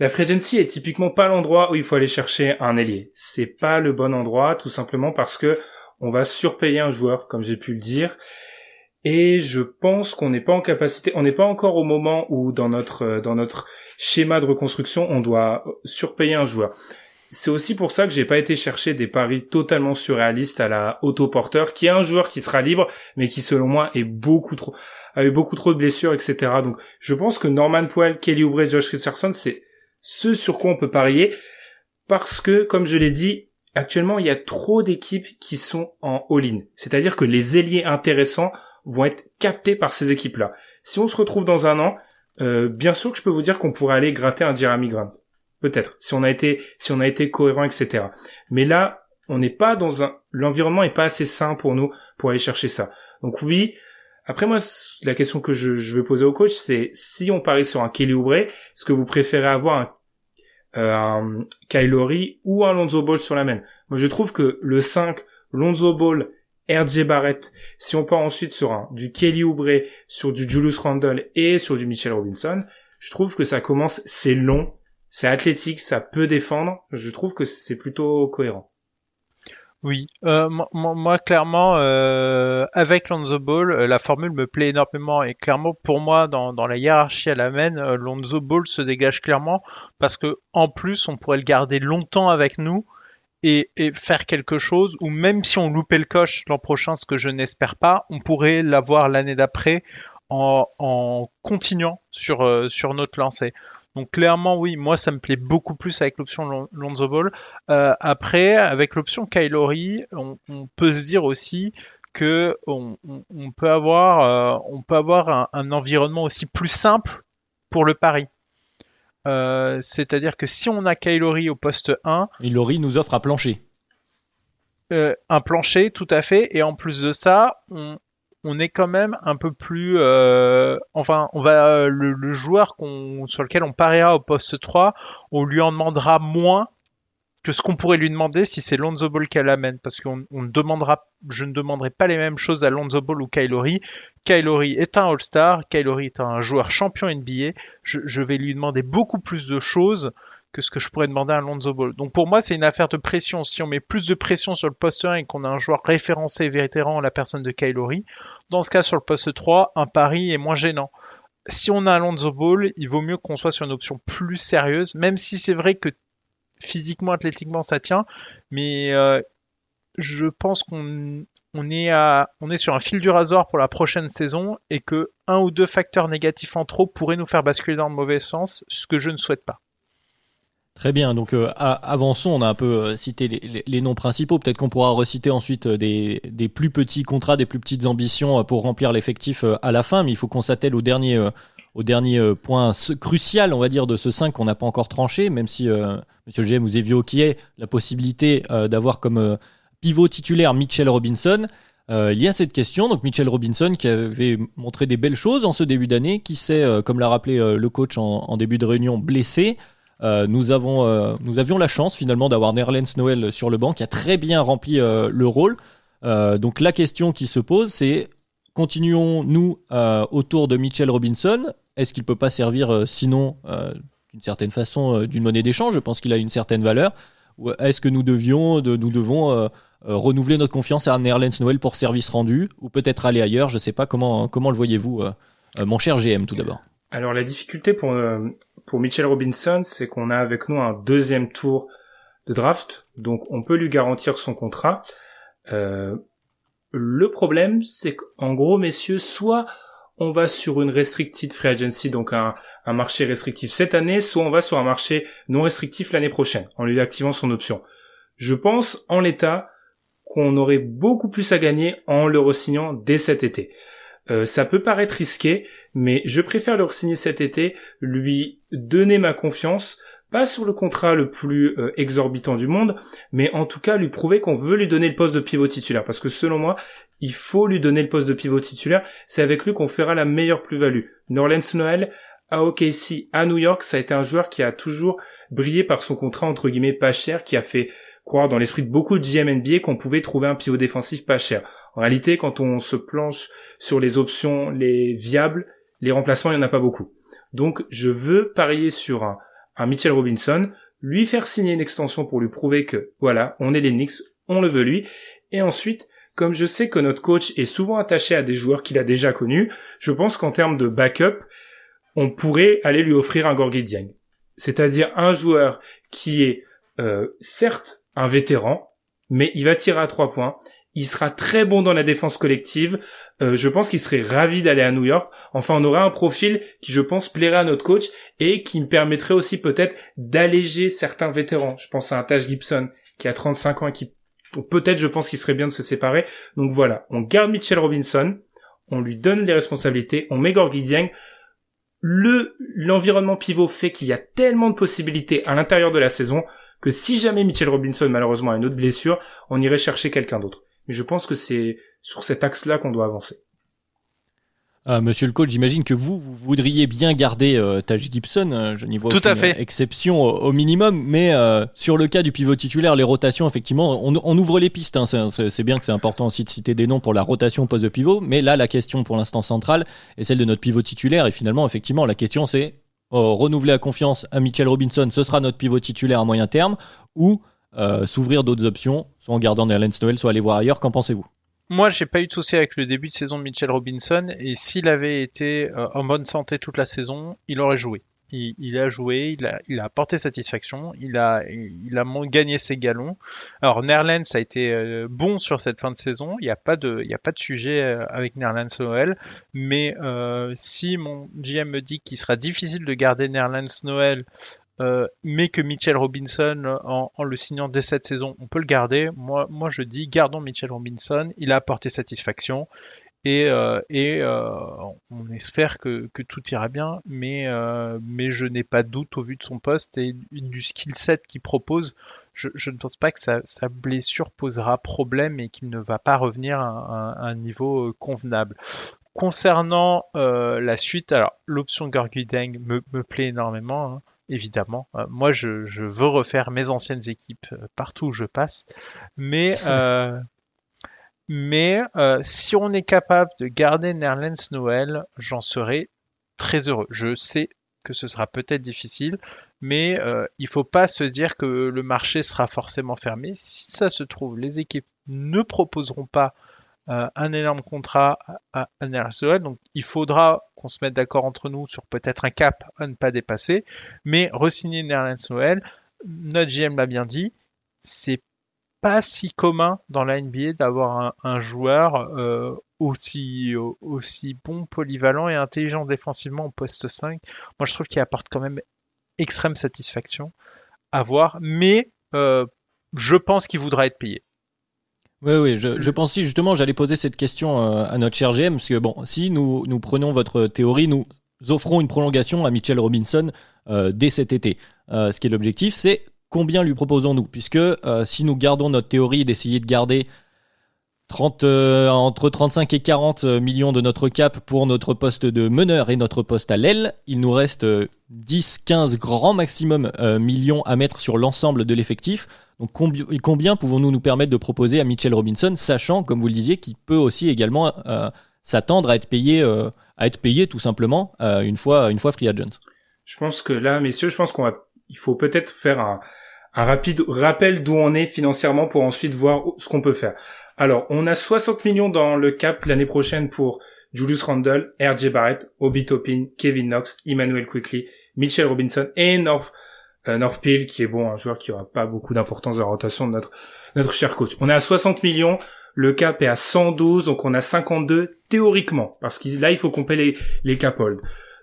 la free agency est typiquement pas l'endroit où il faut aller chercher un ailier. C'est pas le bon endroit, tout simplement parce que on va surpayer un joueur, comme j'ai pu le dire. Et je pense qu'on n'est pas en capacité, on n'est pas encore au moment où dans notre euh, dans notre schéma de reconstruction, on doit surpayer un joueur. C'est aussi pour ça que j'ai pas été chercher des paris totalement surréalistes à la autoporteur, qui est un joueur qui sera libre, mais qui selon moi est beaucoup trop, a eu beaucoup trop de blessures, etc. Donc, je pense que Norman Poel, Kelly Oubre, Josh Richardson, c'est ce sur quoi on peut parier, parce que, comme je l'ai dit, actuellement, il y a trop d'équipes qui sont en all-in. C'est-à-dire que les ailiers intéressants vont être captés par ces équipes-là. Si on se retrouve dans un an, euh, bien sûr que je peux vous dire qu'on pourrait aller gratter un Jeremy. Peut-être, si on a été, si on a été cohérent, etc. Mais là, on n'est pas dans un, l'environnement est pas assez sain pour nous pour aller chercher ça. Donc oui, après moi, la question que je, veux poser au coach, c'est si on parie sur un Kelly Oubre, est-ce que vous préférez avoir un, euh, Kylori ou un Lonzo Ball sur la main? Moi, je trouve que le 5, Lonzo Ball, RJ Barrett, si on part ensuite sur un du Kelly Oubre, sur du Julius Randle et sur du Mitchell Robinson, je trouve que ça commence, c'est long, c'est athlétique, ça peut défendre. Je trouve que c'est plutôt cohérent. Oui, euh, moi, clairement, euh, avec Lonzo Ball, euh, la formule me plaît énormément et clairement pour moi dans, dans la hiérarchie à la main, euh, Lonzo Ball se dégage clairement parce que en plus on pourrait le garder longtemps avec nous et, et faire quelque chose ou même si on loupait le coche l'an prochain, ce que je n'espère pas, on pourrait l'avoir l'année d'après en, en continuant sur sur notre lancée. Donc clairement, oui, moi ça me plaît beaucoup plus avec l'option Lonzo Ball. Euh, après, avec l'option Kylori, on, on, peut se dire aussi que on, on peut avoir, euh, on peut avoir un, environnement aussi plus simple pour le pari. Euh, c'est-à-dire que si on a Kylori au poste 1, Kylori nous offre un plancher. un plancher, tout à fait. Et en plus de ça, on, on est quand même un peu plus euh, enfin on va le, joueur qu'on sur lequel on pariera au poste 3 on lui en demandera moins que ce qu'on pourrait lui demander si c'est Lonzo Ball qu'elle amène parce qu'on on demandera je ne demanderai pas les mêmes choses à Lonzo Ball ou Kylori Kylori est un All-Star Kylori est un joueur champion NBA je, je vais lui demander beaucoup plus de choses que ce que je pourrais demander à Lonzo Ball. Donc pour moi, c'est une affaire de pression. Si on met plus de pression sur le poste 1 et qu'on a un joueur référencé vétéran, la personne de Kylori, dans ce cas, sur le poste 3, un pari est moins gênant. si on a Alonso Ball, il vaut mieux qu'on soit sur une option plus sérieuse, même si c'est vrai que physiquement, athlétiquement, ça tient, mais euh, je pense qu'on est sur un fil du rasoir pour la prochaine saison et que un ou deux facteurs négatifs en trop pourraient nous faire basculer dans le mauvais sens, ce que je ne souhaite pas. Très bien, donc euh, avançons, on a un peu euh, cité les, noms principaux, peut-être qu'on pourra reciter ensuite euh, des, plus petits contrats, des plus petites ambitions pour remplir l'effectif à la fin, mais il faut qu'on s'attelle au dernier, au dernier point crucial, on va dire, de ce 5 qu'on n'a pas encore tranché, même si, monsieur GM, vous évoquiez la possibilité d'avoir comme pivot titulaire Mitchell Robinson. il y a cette question, donc Mitchell Robinson qui avait montré des belles choses en ce début d'année, qui s'est, comme l'a rappelé le coach en, début de réunion, blessé. Euh, nous, avons, euh, nous avions la chance finalement d'avoir Nerlens Noël sur le banc qui a très bien rempli euh, le rôle. donc la question qui se pose, c'est continuons-nous autour de Mitchell Robinson? Est-ce qu'il ne peut pas servir sinon d'une certaine façon d'une monnaie d'échange? Je pense qu'il a une certaine valeur. Ou est-ce que nous devions, de, nous devons renouveler notre confiance à Nerlens Noël pour service rendu ou peut-être aller ailleurs? Je ne sais pas comment comment le voyez-vous, mon cher GM tout d'abord. Alors la difficulté pour pour Mitchell Robinson, c'est qu'on a avec nous un deuxième tour de draft, donc on peut lui garantir son contrat. Euh, le problème, c'est qu'en gros, messieurs, soit on va sur une restricted free agency, donc un, marché restrictif cette année, soit on va sur un marché non restrictif l'année prochaine, en lui activant son option. Je pense, en l'état, qu'on aurait beaucoup plus à gagner en le re-signant dès cet été. Euh, ça peut paraître risqué, mais je préfère le signer cet été, lui donner ma confiance, pas sur le contrat le plus euh, exorbitant du monde, mais en tout cas lui prouver qu'on veut lui donner le poste de pivot titulaire, parce que selon moi, il faut lui donner le poste de pivot titulaire, c'est avec lui qu'on fera la meilleure plus-value. Norlens Noël, à OKC, à New York, ça a été un joueur qui a toujours brillé par son contrat entre guillemets pas cher, qui a fait croire dans l'esprit de beaucoup de GM NBA qu'on pouvait trouver un pivot défensif pas cher. En réalité, quand on se planche sur les options les viables, les remplacements, il n'y en a pas beaucoup. Donc je veux parier sur un, un Mitchell Robinson, lui faire signer une extension pour lui prouver que voilà, on est les Knicks, on le veut lui, et ensuite, comme je sais que notre coach est souvent attaché à des joueurs qu'il a déjà connus, je pense qu'en termes de backup, on pourrait aller lui offrir un Gorgui Dieng. C'est-à-dire un joueur qui est euh, certes un vétéran, mais il va tirer à trois points, il sera très bon dans la défense collective. Euh, je pense qu'il serait ravi d'aller à New York. Enfin, on aura un profil qui, je pense, plairait à notre coach et qui me permettrait aussi peut-être d'alléger certains vétérans. Je pense à un Taj Gibson qui a 35 ans et qui peut-être, je pense qu'il serait bien de se séparer. Donc voilà, on garde Mitchell Robinson, on lui donne les responsabilités, on met Gorgui. Le l'environnement pivot fait qu'il y a tellement de possibilités à l'intérieur de la saison que si jamais Mitchell Robinson malheureusement a une autre blessure, on irait chercher quelqu'un d'autre. Mais je pense que c'est sur cet axe-là qu'on doit avancer. Ah, monsieur le coach, j'imagine que vous, vous voudriez bien garder euh, Taj Gibson. Euh, je n'y vois Tout à fait. exception au, minimum. Mais euh, sur le cas du pivot titulaire, les rotations, effectivement, on, ouvre les pistes. Hein. c'est bien que c'est important aussi de citer des noms pour la rotation au poste de pivot. Mais là, la question pour l'instant centrale est celle de notre pivot titulaire. Et finalement, effectivement, la question c'est oh, renouveler la confiance à Mitchell Robinson, ce sera notre pivot titulaire à moyen terme, ou s'ouvrir d'autres options, soit en gardant Nerlens Noël, soit aller voir ailleurs. Qu'en pensez-vous? Moi, j'ai pas eu de souci avec le début de saison de Mitchell Robinson et s'il avait été euh, en bonne santé toute la saison, il aurait joué. Il, a joué, il a, il apporté satisfaction, il a, gagné ses galons. Alors Nerlens a été euh, bon sur cette fin de saison. Il n'y a pas de, y a pas de sujet euh, avec Nerlens Noël. Mais si mon GM me dit qu'il sera difficile de garder Nerlens Noël euh, mais que Mitchell Robinson, en, le signant dès cette saison, on peut le garder. Moi, moi, je dis, gardons Mitchell Robinson. Il a apporté satisfaction. Et, euh, euh, on espère que, que, tout ira bien, mais, mais je n'ai pas de doute au vu de son poste et du skill set qu'il propose. Je, ne pense pas que sa, blessure posera problème et qu'il ne va pas revenir à, un niveau convenable. Concernant la suite, alors l'option Gorgudeng me, me plaît énormément. Hein évidemment. Euh, moi, je, veux refaire mes anciennes équipes euh, partout où je passe. Mais, euh, mais si on est capable de garder Nerlens Noël, j'en serai très heureux. Je sais que ce sera peut-être difficile, mais il faut pas se dire que le marché sera forcément fermé. Si ça se trouve, les équipes ne proposeront pas un énorme contrat à, à Donc il faudra qu'on se mette d'accord entre nous sur peut-être un cap à ne pas dépasser. Mais re-signer Noël, notre GM l'a bien dit, c'est pas si commun dans la NBA d'avoir un, joueur euh, aussi, aussi bon, polyvalent et intelligent défensivement au poste 5. Moi, je trouve qu'il apporte quand même extrême satisfaction à voir, mais euh, je pense qu'il voudra être payé. Oui, oui, je, je pense si justement j'allais poser cette question euh, à notre cher GM, parce que bon, si nous, prenons votre théorie, nous offrons une prolongation à Mitchell Robinson dès cet été. ce qui est l'objectif, c'est combien lui proposons-nous Puisque euh, si nous gardons notre théorie d'essayer de garder 30, euh, entre 35 et 40 millions de notre cap pour notre poste de meneur et notre poste à l'aile, il nous reste 10, 15 grand maximum euh, millions à mettre sur l'ensemble de l'effectif. Donc combien, combien pouvons-nous nous permettre de proposer à Mitchell Robinson, sachant, comme vous le disiez, qu'il peut aussi également s'attendre à être payé, à être payé tout simplement une fois, une fois free agent? Je pense que là, messieurs, je pense qu'on va, il faut peut-être faire un, un rapide rappel d'où on est financièrement pour ensuite voir ce qu'on peut faire. Alors, on a 60 millions dans le cap l'année prochaine pour Julius Randle, R.J. Barrett, Obi Toppin, Kevin Knox, Emmanuel Quickly, Mitchell Robinson et North, euh, North Peel, qui est bon, un joueur qui aura pas beaucoup d'importance dans la rotation de notre, notre cher coach. On est à 60 millions, le cap est à 112, donc on a 52 théoriquement, parce que là, il faut compter les, les cap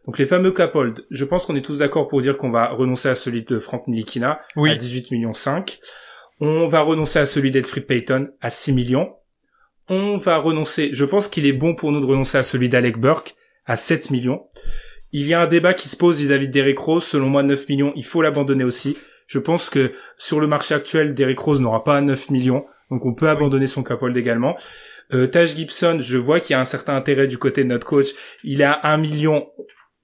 donc les fameux Capold, je pense qu'on est tous d'accord pour dire qu'on va renoncer à celui de Frank Nilikina à 18 millions 5. On va renoncer à celui d'Edfried Payton à 6 millions. On va renoncer, je pense qu'il est bon pour nous de renoncer à celui d'Alec Burke à 7 millions. Il y a un débat qui se pose vis-à-vis de Derrick Rose, selon moi 9 millions, il faut l'abandonner aussi. Je pense que sur le marché actuel, Derrick Rose n'aura pas 9 millions, donc on peut abandonner son Capold également. Euh, Taj Gibson, je vois qu'il y a un certain intérêt du côté de notre coach. Il a 1 million,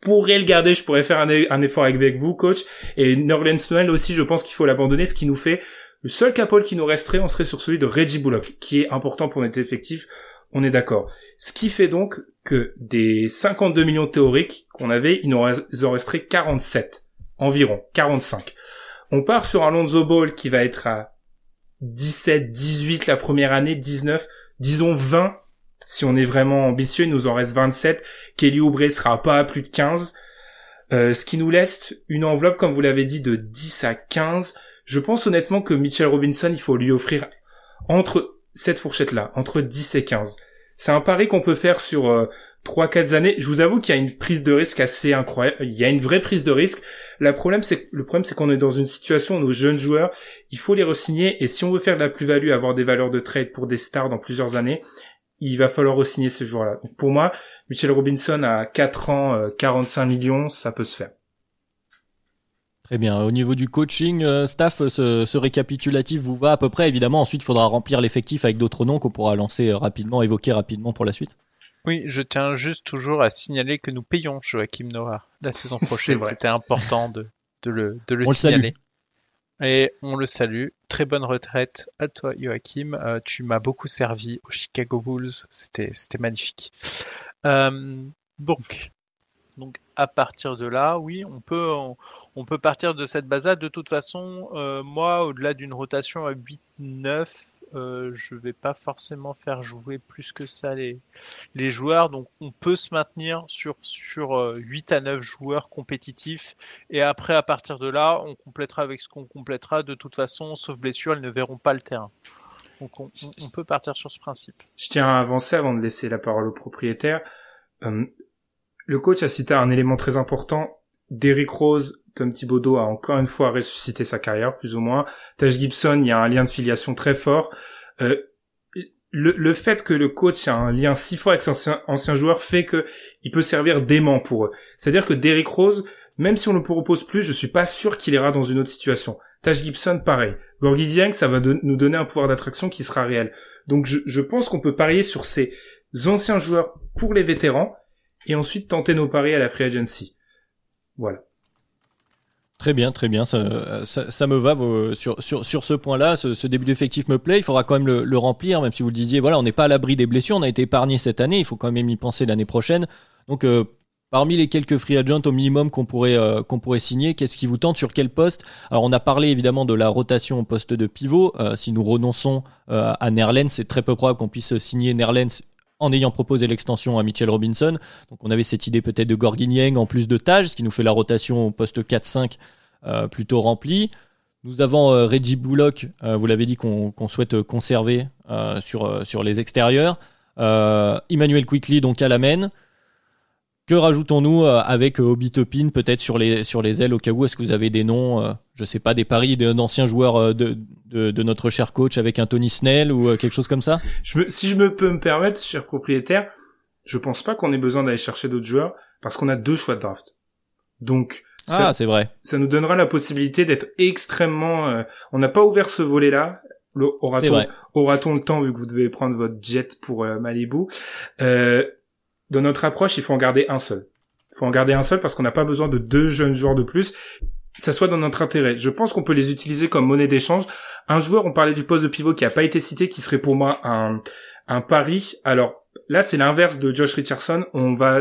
pourrais le garder, je pourrais faire un, effort avec vous, coach. Et Norland Noël aussi, je pense qu'il faut l'abandonner, ce qui nous fait le seul capole qui nous resterait, on serait sur celui de Reggie Bullock, qui est important pour notre effectif, on est d'accord. Ce qui fait donc que des 52 millions théoriques qu'on avait, il nous en resterait 47, environ, 45. On part sur un Lonzo Ball qui va être à 17, 18 la première année, 19, disons 20 si on est vraiment ambitieux, il nous en reste 27. Kelly Oubre sera pas à plus de 15. Euh, ce qui nous laisse une enveloppe, comme vous l'avez dit, de 10 à 15. Je pense honnêtement que Mitchell Robinson, il faut lui offrir entre cette fourchette-là, entre 10 et 15. C'est un pari qu'on peut faire sur euh, 3-4 années. Je vous avoue qu'il y a une prise de risque assez incroyable. Il y a une vraie prise de risque. Le problème, c'est le problème, c'est qu'on est dans une situation où nos jeunes joueurs, il faut les resigner. Et si on veut faire de la plus-value, avoir des valeurs de trade pour des stars dans plusieurs années, il va falloir re-signer ce joueur-là. pour moi, Mitchell Robinson à 4 ans, 45 euh, millions, ça peut se faire. Très bien. Au niveau du coaching, euh, staff, ce, récapitulatif vous va à peu près. Évidemment, ensuite, il faudra remplir l'effectif avec d'autres noms qu'on pourra lancer rapidement, évoquer rapidement pour la suite. Oui, je tiens juste toujours à signaler que nous payons Joachim Noah la saison prochaine. C'était important de, le, de signaler. Et on le salue. Très bonne retraite à toi, Joachim. Euh, tu m'as beaucoup servi aux Chicago Bulls. C'était, c'était magnifique. Euh, donc, donc, à partir de là, oui, on peut, on, peut partir de cette base-là. De toute façon, euh, moi, au-delà d'une rotation à 8-9, euh, je vais pas forcément faire jouer plus que ça les, les joueurs. Donc on peut se maintenir sur, sur 8 euh, à 9 joueurs compétitifs. Et après, à partir de là, on complétera avec ce qu'on complétera. De toute façon, sauf blessure, ils ne verront pas le terrain. Donc on, peut partir sur ce principe. Je tiens à avancer avant de laisser la parole au propriétaire. Le coach a cité un élément très important. Derrick Rose Tom Thibodeau a encore une fois ressuscité sa carrière, plus ou moins. Taj Gibson, il y a un lien de filiation très fort. Euh, le, fait que le coach a un lien si fort avec son ancien, joueur fait que il peut servir d'aimant pour eux. C'est-à-dire que Derrick Rose, même si on ne le propose plus, je suis pas sûr qu'il ira dans une autre situation. Taj Gibson, pareil. Gorgie Dieng, ça va nous donner un pouvoir d'attraction qui sera réel. Donc je, je pense qu'on peut parier sur ces anciens joueurs pour les vétérans et ensuite tenter nos paris à la free agency. Voilà. Très bien, très bien, ça, ça, me va sur, sur, sur ce point-là. Ce, début d'effectif me plaît. Il faudra quand même le, remplir, même si vous le disiez. Voilà, on n'est pas à l'abri des blessures. On a été épargné cette année. Il faut quand même y penser l'année prochaine. Donc, euh, Parmi les quelques free agents au minimum qu'on pourrait, euh, qu'on pourrait signer, qu'est-ce qui vous tente? Sur quel poste? Alors on a parlé évidemment de la rotation au poste de pivot. Euh, si nous renonçons euh, à Nerlens, c'est très peu probable qu'on puisse signer Nerlens en ayant proposé l'extension à Mitchell Robinson. Donc on avait cette idée peut-être de Gorgin en plus de Taj, ce qui nous fait la rotation au poste 4-5 plutôt remplie. Nous avons Reggie Bullock, vous l'avez dit qu'on souhaite conserver sur, sur les extérieurs. Emmanuel Quickly donc à la main. Que rajoutons-nous euh, avec euh, Obi Topin peut-être sur les, sur les ailes au cas où Est-ce que vous avez des noms, euh, je sais pas, des paris d'anciens joueurs de, de, de, notre cher coach avec un Tony Snell ou quelque chose comme ça? Je me, Si je me peux me permettre, cher propriétaire, je pense pas qu'on ait besoin d'aller chercher d'autres joueurs parce qu'on a deux choix de draft. Donc ah, c'est vrai. Ça nous donnera la possibilité d'être extrêmement. on n'a pas ouvert ce volet-là. Aura-t-on aura le temps vu que vous devez prendre votre jet pour Malibu? Euh, dans notre approche, il faut en garder un seul. Il faut en garder un seul parce qu'on n'a pas besoin de deux jeunes joueurs de plus. Ça soit dans notre intérêt. Je pense qu'on peut les utiliser comme monnaie d'échange. Un joueur, on parlait du poste de pivot qui a pas été cité, qui serait pour moi un, un pari. Alors là, c'est l'inverse de Josh Richardson. On va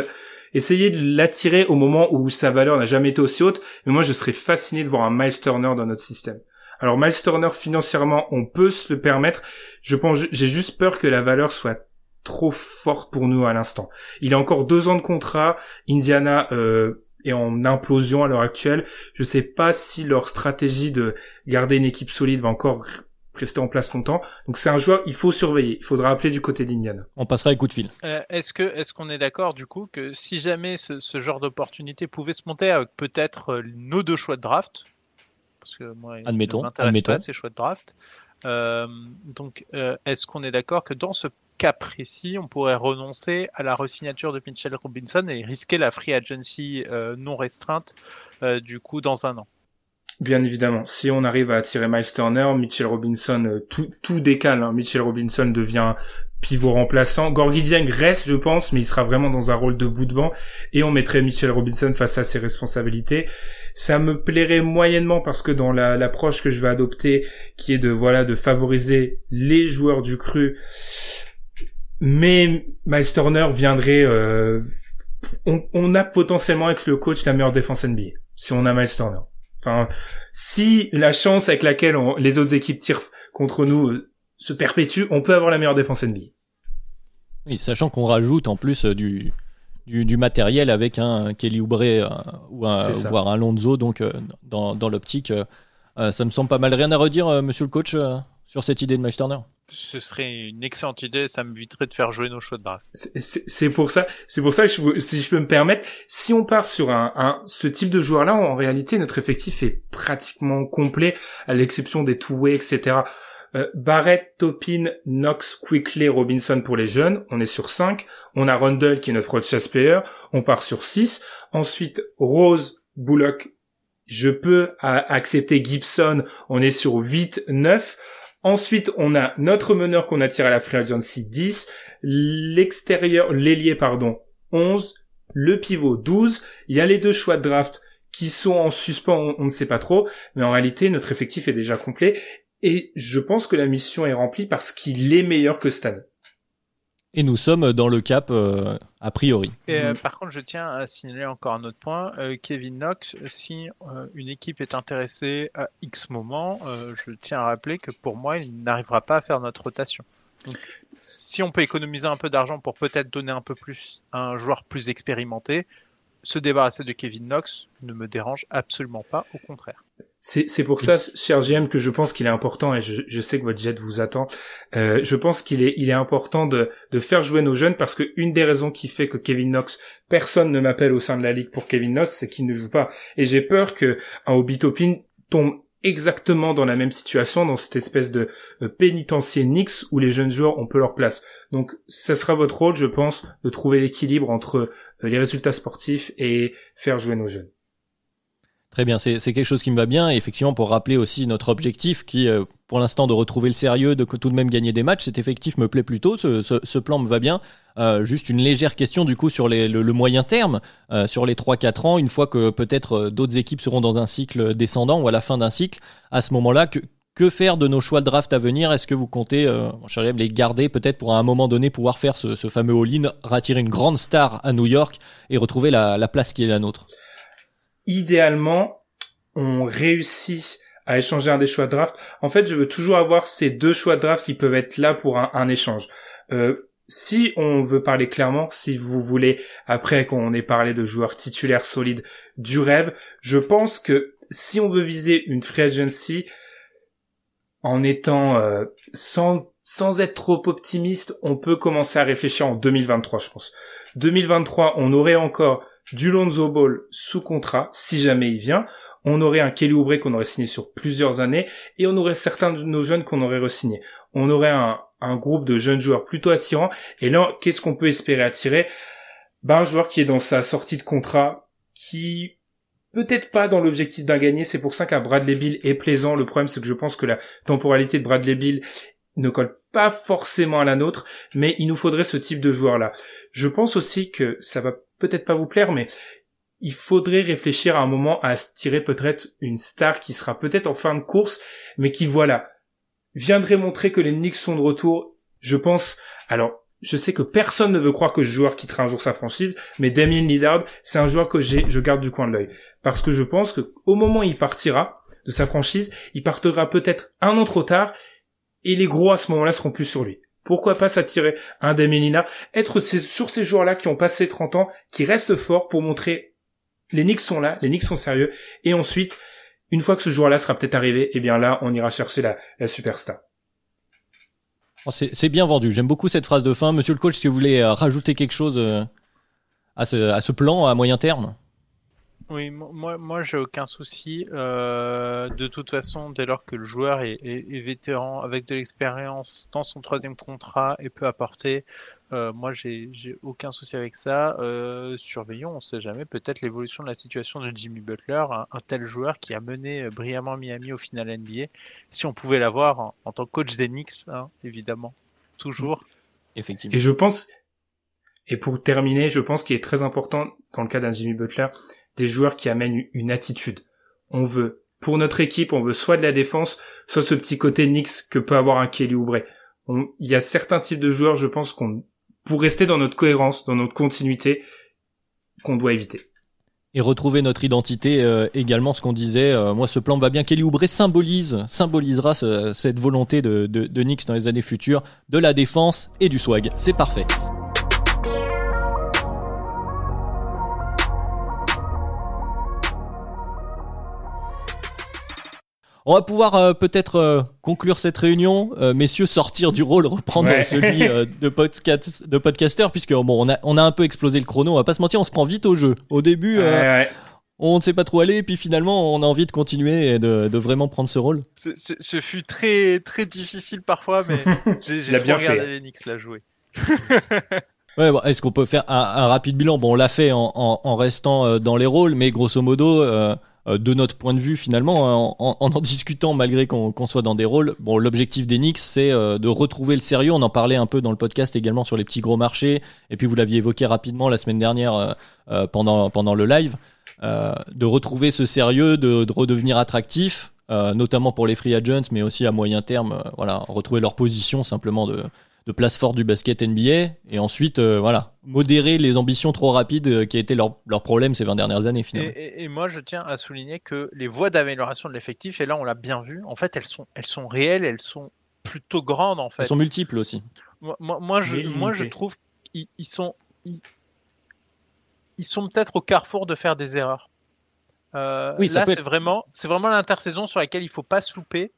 essayer de l'attirer au moment où sa valeur n'a jamais été aussi haute. Mais moi, je serais fasciné de voir un Miles Turner dans notre système. Alors Miles Turner, financièrement, on peut se le permettre. Je pense, j'ai juste peur que la valeur soit trop forte pour nous à l'instant. Il a encore deux ans de contrat. Indiana euh, est en implosion à l'heure actuelle. Je sais pas si leur stratégie de garder une équipe solide va encore rester en place longtemps. Donc c'est un joueur, il faut surveiller. Il faudra appeler du côté d'Indiana. On passera les coups de fil. Euh, est-ce que est-ce qu'on est, d'accord du coup que si jamais ce, ce genre d'opportunité pouvait se monter avec peut-être euh, nos deux choix de draft, parce que moi, admettons, ne m'intéresse pas ces choix de draft. Euh, donc, euh, est-ce qu'on est d'accord que dans ce précis, on pourrait renoncer à la resignature de Mitchell Robinson et risquer la free agency euh, non restreinte euh, du coup dans un an. Bien évidemment, si on arrive à attirer Miles Turner, Mitchell Robinson, euh, tout, tout décale. Hein. Mitchell Robinson devient pivot remplaçant. Gorgui Dieng reste, je pense, mais il sera vraiment dans un rôle de bout de banc. Et on mettrait Mitchell Robinson face à ses responsabilités. Ça me plairait moyennement parce que dans l'approche que je vais adopter, qui est de voilà de favoriser les joueurs du cru, mais Miles Turner viendrait. Euh, on, a potentiellement avec le coach la meilleure défense NBA si on a Miles Turner. Enfin, si la chance avec laquelle les autres équipes tirent contre nous euh, se perpétue, on peut avoir la meilleure défense NBA. Oui, sachant qu'on rajoute en plus euh, du, du, matériel avec un Kelly Oubre ou un, voire un Lonzo, donc dans, dans l'optique, ça me semble pas mal. Rien à redire, monsieur le coach, sur cette idée de Miles Turner? Ce serait une excellente idée, ça m'éviterait de faire jouer nos choix de. C'est pour ça, c'est pour ça que si je peux me permettre, si on part sur un, ce type de joueur-là, en réalité, notre effectif est pratiquement complet, à l'exception des two-way, etc. Euh, Barrett, Topin, Knox, Quickly, Robinson pour les jeunes, on est sur 5. On a Rundle qui est notre chess player, on part sur 6. Ensuite, Rose, Bullock, je peux accepter Gibson, on est sur 8, 9. Ensuite, on a notre meneur qu'on a à la free agency 10, l'extérieur, l'ailier, pardon, 11, le pivot 12. Il y a les deux choix de draft qui sont en suspens, on, ne sait pas trop, mais en réalité, notre effectif est déjà complet. Et je pense que la mission est remplie parce qu'il est meilleur que Stan. Et nous sommes dans le cap euh, a priori. Et, euh, par contre, je tiens à signaler encore un autre point. Euh, Kevin Knox, si une équipe est intéressée à X moment, je tiens à rappeler que pour moi, il n'arrivera pas à faire notre rotation. Donc, si on peut économiser un peu d'argent pour peut-être donner un peu plus à un joueur plus expérimenté, se débarrasser de Kevin Knox ne me dérange absolument pas, au contraire. C'est pour ça, cher GM, que je pense qu'il est important, et je, sais que votre jet vous attend, euh, je pense qu'il est, important de, faire jouer nos jeunes, parce que une des raisons qui fait que Kevin Knox, personne ne m'appelle au sein de la ligue pour Kevin Knox, c'est qu'il ne joue pas. Et j'ai peur que un tombe exactement dans la même situation, dans cette espèce de pénitencier Knicks où les jeunes joueurs ont peu leur place. Donc ça sera votre rôle, je pense, de trouver l'équilibre entre euh, les résultats sportifs et faire jouer nos jeunes. Très bien, c'est quelque chose qui me va bien. Et effectivement, pour rappeler aussi notre objectif, qui euh, pour l'instant de retrouver le sérieux, de tout de même gagner des matchs, cet effectif me plaît plutôt. Ce, ce, plan me va bien. Euh, juste une légère question du coup sur les, le, moyen terme, euh, sur les 3-4 ans, une fois que peut-être d'autres équipes seront dans un cycle descendant ou à la fin d'un cycle, à ce moment-là, Que faire de nos choix de draft à venir? Est-ce que vous comptez, euh, les garder peut-être pour à un moment donné pouvoir faire ce, fameux all-in, rattirer une grande star à New York et retrouver la, place qui est la nôtre? Idéalement, on réussit à échanger un des choix de draft. En fait, je veux toujours avoir ces deux choix de draft qui peuvent être là pour un, échange. Euh, si on veut parler clairement, si vous voulez, après qu'on ait parlé de joueurs titulaires solides du rêve, je pense que si on veut viser une free agency en étant euh, sans sans être trop optimiste, on peut commencer à réfléchir en 2023, je pense. 2023, on aurait encore du Lonzo Ball sous contrat, si jamais il vient. On aurait un Kelly Oubre qu'on aurait signé sur plusieurs années, et on aurait certains de nos jeunes qu'on aurait re-signé. On aurait un, un groupe de jeunes joueurs plutôt attirants. Et là, qu'est-ce qu'on peut espérer attirer? Ben un joueur qui est dans sa sortie de contrat, qui peut-être pas dans l'objectif d'un gagné. C'est pour ça qu'un Bradley Bill est plaisant. Le problème, c'est que je pense que la temporalité de Bradley Bill ne colle pas forcément à la nôtre, mais il nous faudrait ce type de joueur-là. Je pense aussi que ça va peut-être pas vous plaire, mais il faudrait réfléchir à un moment à tirer peut-être une star qui sera peut-être en fin de course, mais qui voilà, viendrait montrer que les Knicks sont de retour. Je pense, alors, je sais que personne ne veut croire que ce joueur quittera un jour sa franchise, mais Damien Lillard, c'est un joueur que j'ai, je garde du coin de l'œil. Parce que je pense que au moment où il partira de sa franchise, il partira peut-être un an trop tard, et les gros à ce moment-là seront plus sur lui. Pourquoi pas s'attirer un Damien Lillard, être sur ces joueurs-là qui ont passé 30 ans, qui restent forts pour montrer les Knicks sont là, les Knicks sont sérieux, et ensuite une fois que ce joueur-là sera peut-être arrivé, eh bien là, on ira chercher la, superstar. Oh, c'est bien vendu. J'aime beaucoup cette phrase de fin. Monsieur le coach, si vous voulez euh, rajouter quelque chose euh, à ce plan à moyen terme? Oui, moi, moi j'ai aucun souci. Euh, de toute façon, dès lors que le joueur est, est vétéran, avec de l'expérience dans son troisième contrat et peut apporter, euh, moi, j'ai aucun souci avec ça. Euh, surveillons, on sait jamais, peut-être l'évolution de la situation de Jimmy Butler, un, tel joueur qui a mené brillamment Miami au final NBA. Si on pouvait l'avoir en, tant que coach des Knicks, hein, évidemment, toujours. Effectivement. Et je pense, et pour terminer, je pense qu'il est très important dans le cas d'un Jimmy Butler, des joueurs qui amènent une attitude. On veut, pour notre équipe, on veut soit de la défense, soit ce petit côté Knicks que peut avoir un Kelly Oubre. Il y a certains types de joueurs, je pense, qu'on pour rester dans notre cohérence, dans notre continuité qu'on doit éviter. Et retrouver notre identité euh, également, ce qu'on disait. Euh, moi, ce plan va bien. Kelly Oubre symbolise, symbolisera cette volonté de, de, de Knicks dans les années futures, de la défense et du swag. C'est parfait. On va pouvoir euh, peut-être euh, conclure cette réunion, euh, messieurs, sortir du rôle, reprendre celui de, podcast, de podcaster, puisque bon, on a, on a un peu explosé le chrono. On va pas se mentir, on se prend vite au jeu. Au début, on ne sait pas trop aller, et puis finalement, on a envie de continuer et de, de vraiment prendre ce rôle. Ce, fut très très difficile parfois, mais j'ai bien regardé Lenix la jouer. Ouais, bon, est-ce qu'on peut faire un, rapide bilan? Bon, on l'a fait en, en, en, restant dans les rôles, mais grosso modo, euh, de notre point de vue finalement, hein, en en, discutant malgré qu'on soit dans des rôles. Bon, l'objectif d'Enix, c'est euh, de retrouver le sérieux. On en parlait un peu dans le podcast également sur les petits gros marchés. Et puis vous l'aviez évoqué rapidement la semaine dernière euh, pendant, pendant le live. de retrouver ce sérieux, de, de redevenir attractif, notamment pour les free agents, mais aussi à moyen terme, voilà, retrouver leur position simplement de, de place forte du basket NBA et ensuite euh, voilà modérer les ambitions trop rapides euh, qui a été leur, leur, problème ces 20 dernières années finalement. Et, moi je tiens à souligner que les voies d'amélioration de l'effectif et là on l'a bien vu en fait elles sont elles sont réelles elles sont plutôt grandes en fait. Elles sont multiples aussi. Moi, moi, je moi je trouve qu'ils sont ils, sont peut-être au carrefour de faire des erreurs. Euh, oui, là, c'est vraiment, c'est vraiment l'intersaison sur laquelle il faut pas se louper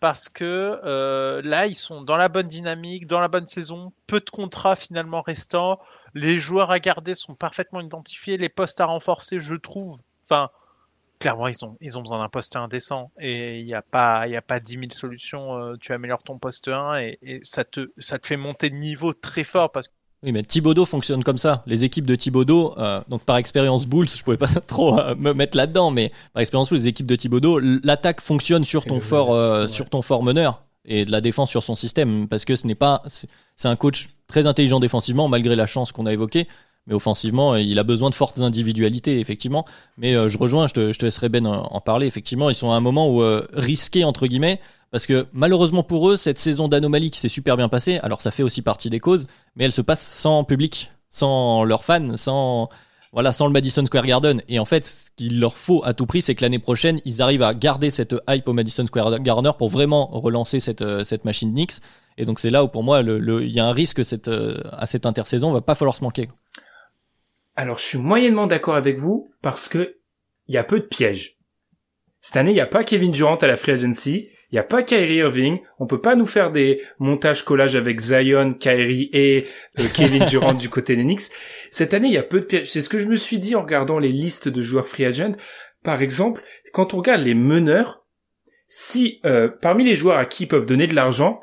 parce que euh, là, ils sont dans la bonne dynamique, dans la bonne saison, peu de contrats finalement restants, les joueurs à garder sont parfaitement identifiés, les postes à renforcer, je trouve. Enfin, clairement, ils ont, ils ont besoin d'un poste indécent et il n'y a pas, y a pas 10 000 solutions. Euh, tu améliores ton poste 1 et, et, ça te, ça te fait monter de niveau très fort parce que oui, mais Thibodeau fonctionne comme ça. Les équipes de Thibodeau, euh, donc par expérience Bulls, je pouvais pas trop euh, me mettre là-dedans, mais par expérience les équipes de Thibodeau, l'attaque fonctionne sur ton fort, euh, sur ton fort meneur et de la défense sur son système, parce que ce n'est pas, c'est un coach très intelligent défensivement malgré la chance qu'on a évoquée, mais offensivement, il a besoin de fortes individualités, effectivement. Mais je rejoins, je te, je te laisserai Ben en, parler. Effectivement, ils sont à un moment où risqué entre guillemets, Parce que malheureusement pour eux, cette saison d'anomalie qui s'est super bien passée, alors ça fait aussi partie des causes, mais elle se passe sans public, sans leurs fans, sans voilà, sans le Madison Square Garden. Et en fait, ce qu'il leur faut à tout prix, c'est que l'année prochaine, ils arrivent à garder cette hype au Madison Square Garden pour vraiment relancer cette, euh, cette machine Knicks. Et donc c'est là où pour moi, il le, y a un risque que cette, euh, à cette intersaison, va pas falloir se manquer. Alors je suis moyennement d'accord avec vous parce que il y a peu de pièges. Cette année, il n'y a pas Kevin Durant à la free agency. Il n'y a pas Kyrie Irving. On peut pas nous faire des montages collages avec Zion, Kyrie et euh, Kevin Durant du côté des Knicks. Cette année, il y a peu de pièges. C'est ce que je me suis dit en regardant les listes de joueurs free agent. Par exemple, quand on regarde les meneurs, si euh, parmi les joueurs à qui ils peuvent donner de l'argent,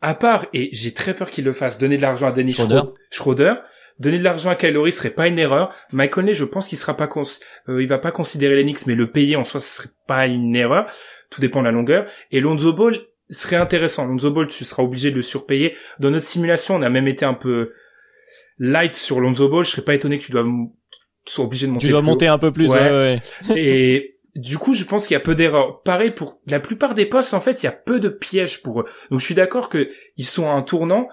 à part, et j'ai très peur qu'ils le fassent, donner de l'argent à Dennis Schroeder. Schroeder, donner de l'argent à Kylori serait pas une erreur. Mike Conley, je pense qu'il sera pas cons euh, il va pas considérer les Knicks, mais le payer en soi, ce serait pas une erreur. Tout dépend de la longueur. Et Lonzo Ball serait intéressant. Lonzo Ball, tu seras obligé de le surpayer. Dans notre simulation, on a même été un peu light sur Lonzo Ball. Je serais pas étonné que tu dois tu sois obligé de monter. Tu dois plus monter un peu plus. Ouais. ouais, ouais. et du coup, je pense qu'il y a peu d'erreurs. Pareil pour la plupart des postes, en fait, il y a peu de pièges pour eux. Donc, je suis d'accord que ils sont à un tournant,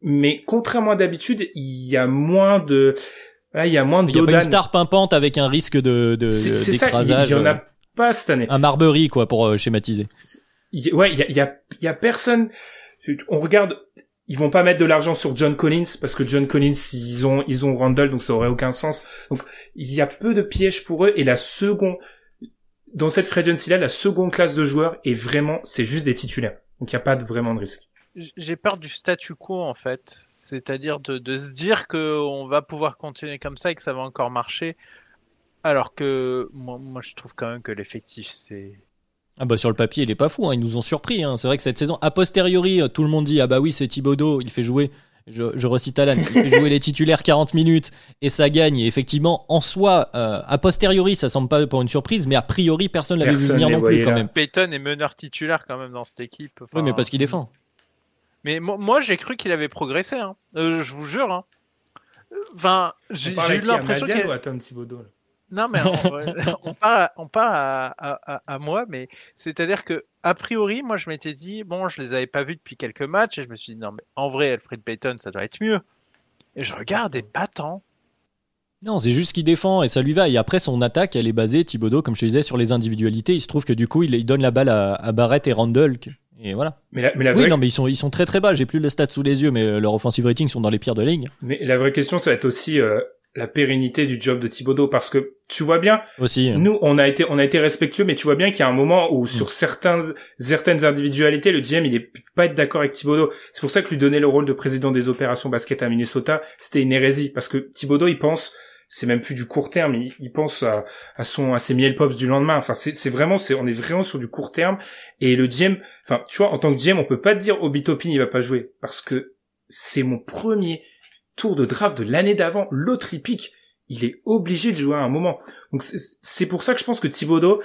mais contrairement à d'habitude, il y a moins de, là, il y a moins Il y a pas une star pimpante avec un risque de, de, C'est ça, il y en a pas cette année. Un Marbury, quoi, pour euh, schématiser. Y- ouais, il y a, il y a, il y a personne. On regarde, ils vont pas mettre de l'argent sur John Collins parce que John Collins, ils ont, ils ont Randall, donc ça aurait aucun sens. Donc, il y a peu de pièges pour eux et la seconde, dans cette free agency là, la seconde classe de joueurs est vraiment, c'est juste des titulaires. Donc, il y a pas de, vraiment de risque. J'ai peur du statu quo en fait, c'est-à-dire de, de se dire que on va pouvoir continuer comme ça et que ça va encore marcher, alors que moi, moi je trouve quand même que l'effectif c'est Ah bah sur le papier, il est pas fou, hein, ils nous ont surpris. Hein. C'est vrai que cette saison, a posteriori, euh, tout le monde dit ah bah oui c'est Thibodeau, il fait jouer. Je, je recite Alan, il fait jouer les titulaires 40 minutes et ça gagne. Et effectivement, en soi, euh, a posteriori, ça semble pas pour une surprise, mais a priori, personne l'avait vu venir non plus quand là. même. Peyton est meneur titulaire quand même dans cette équipe. Oui, mais parce qu'il défend. Mais mo- moi j'ai cru qu'il avait progressé, hein. Euh, je vous jure. Hein. Enfin, j'ai j'ai eu l'impression qu'il ou à Tom Thibodeau, là? Non, mais on, on parle, à- on parle à, à- à- à moi, mais c'est-à-dire que, a priori, moi, je m'étais dit, bon, je les avais pas vus depuis quelques matchs, et je me suis dit, non, mais en vrai, Alfred Payton, ça doit être mieux. Et je regarde, et pas tant. Non, c'est juste qu'il défend et ça lui va. Et après, son attaque, elle est basée, Thibodeau, comme je te disais, sur les individualités. Il se trouve que du coup, il, il donne la balle à, à Barrett et Randall. Et voilà. Mais la, mais la Oui, vraie, non, mais ils sont, ils sont très très bas. J'ai plus le stats sous les yeux, mais euh, leurs offensive ratings sont dans les pires de ligne mais la vraie question, ça va être aussi euh, la pérennité du job de Thibodeau parce que tu vois bien, aussi. Nous, on a été, on a été respectueux, mais tu vois bien qu'il y a un moment où sur certains, certaines individualités, le GM, il est pas être d'accord avec Thibodeau. C'est pour ça que lui donner le rôle de président des opérations basket à Minnesota, c'était une hérésie, parce que Thibodeau, il pense, c'est même plus du court terme, il, il pense à, à son, à ses miel pops du lendemain. Enfin, c'est, c'est vraiment, c'est, on est vraiment sur du court terme. Et le GM, enfin, tu vois, en tant que GM, on peut pas te dire Obi Toppin, il va pas jouer, parce que c'est mon premier tour de draft de l'année d'avant, l'autre il pique il est obligé de jouer à un moment. Donc c'est- pour ça que je pense que Thibodeau,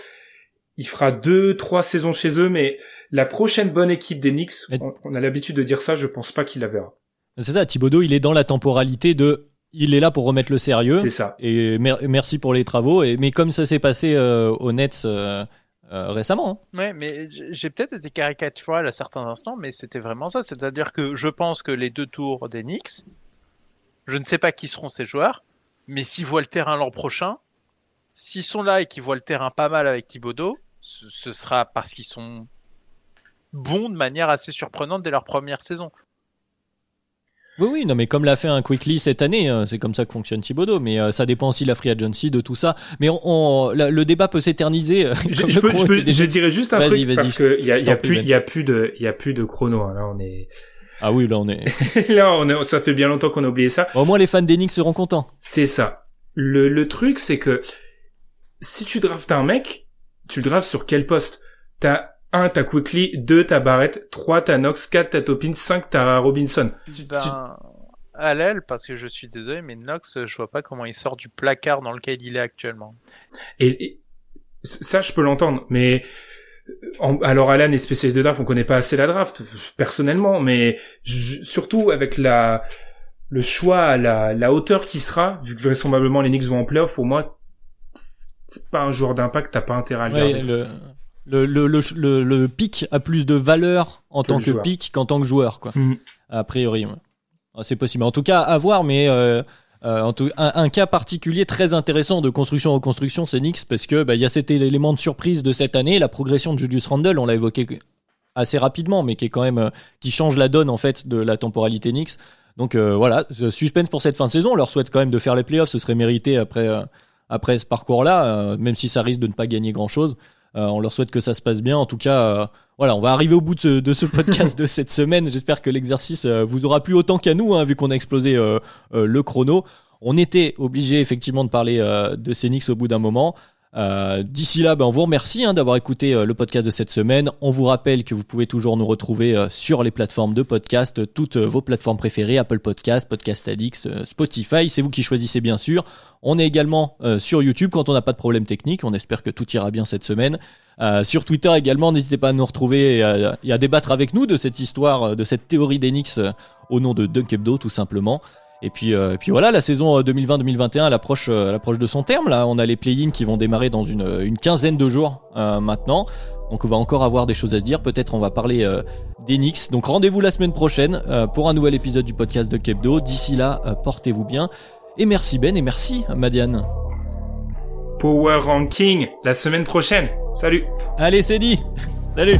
il fera deux, trois saisons chez eux, mais la prochaine bonne équipe des Knicks, on, on a l'habitude de dire ça, je pense pas qu'il la verra. C'est ça, Thibodeau, il est dans la temporalité de. Il est là pour remettre le sérieux. C'est ça. Et mer- merci pour les travaux. Et, mais comme ça s'est passé euh, aux Nets euh, euh, récemment. hein. Ouais, mais j'ai peut-être été caricatural à certains instants, mais c'était vraiment ça. C'est-à-dire que je pense que les deux tours des Knicks, je ne sais pas qui seront ces joueurs, mais s'ils voient le terrain l'an prochain, s'ils sont là et qu'ils voient le terrain pas mal avec Thibodeau, ce, ce sera parce qu'ils sont bons de manière assez surprenante dès leur première saison. Oui, oui, non, mais comme l'a fait un Quickly cette année, euh, c'est comme ça que fonctionne Thibodeau. Mais euh, ça dépend aussi de la free agency, de tout ça. Mais on, on- la- le débat peut s'éterniser. euh, Je, comme je le peux, chrono je, peux- était déjà- je dirais juste un Vas-y, truc vas-y, parce que il y a, y a plus, y a plus de, y a plus de chrono. hein. Là, on est, Ah oui, là on est. là, on est, ça fait bien longtemps qu'on a oublié ça. Au moins les fans d'Enix seront contents. C'est ça. Le, le truc, c'est que si tu draftes un mec, tu le draftes sur quel poste? T'as un, t'as Quickly, deux, t'as Barrett, trois, t'as Knox, quatre, t'as Topin, cinq, t'as Robinson. Tu- Ben, tu- à l'aile, parce que je suis désolé, mais Nox, je vois pas comment il sort du placard dans lequel il est actuellement. Et, et ça, je peux l'entendre, mais alors Alan est spécialiste de draft, on connaît pas assez la draft personnellement, mais je- surtout avec la le choix, la, la hauteur qui sera, vu que vraisemblablement les Knicks vont en playoff, pour moi, c'est pas un joueur d'impact, t'as pas intérêt à le Ouais, garder. le- Le, le, le, le, le pic a plus de valeur en Que tant que joueur. pic qu'en tant que joueur, quoi. Mhm. A priori, ouais. Ah, c'est possible. En tout cas, à voir, mais euh, euh, en tout, un, un cas particulier très intéressant de construction-reconstruction, c'est Knicks, parce que bah, il y a cet élément de surprise de cette année, la progression de Julius Randle, on l'a évoqué assez rapidement, mais qui est quand même euh, qui change la donne en fait de la temporalité Knicks. Donc euh, voilà, suspense pour cette fin de saison. On leur souhaite quand même de faire les playoffs, ce serait mérité après après ce parcours-là, même si ça risque de ne pas gagner grand-chose. Euh, on leur souhaite que ça se passe bien. En tout cas, euh, voilà, on va arriver au bout de ce, podcast de cette semaine. J'espère que l'exercice euh, vous aura plu autant qu'à nous, hein, vu qu'on a explosé le chrono. On était obligé effectivement de parler de Knicks au bout d'un moment. Euh, D'ici là, ben, on vous remercie hein, d'avoir écouté euh, le podcast de cette semaine. On vous rappelle que vous pouvez toujours nous retrouver euh, sur les plateformes de podcast, euh, toutes vos plateformes préférées, Apple Podcast, Podcast Addicts, euh, Spotify. C'est vous qui choisissez bien sûr. On est également sur YouTube quand on n'a pas de problème technique. On espère que tout ira bien cette semaine. Sur Twitter également, n'hésitez pas à nous retrouver et à, et à débattre avec nous de cette histoire, de cette théorie d'Enix au nom de Dunk Hebdo tout simplement. Et puis, euh, et puis voilà, la saison euh, 2020-2021 elle approche, euh, elle approche de son terme. Là, on a les play-ins qui vont démarrer dans une, une quinzaine de jours euh, maintenant. Donc on va encore avoir des choses à dire. Peut-être on va parler euh, d'Enix. Donc rendez-vous la semaine prochaine euh, pour un nouvel épisode du podcast de Kebdo. D'ici là, euh, portez-vous bien. Et merci Ben et merci Madiane. Power Ranking la semaine prochaine. Salut Allez, c'est dit. Salut.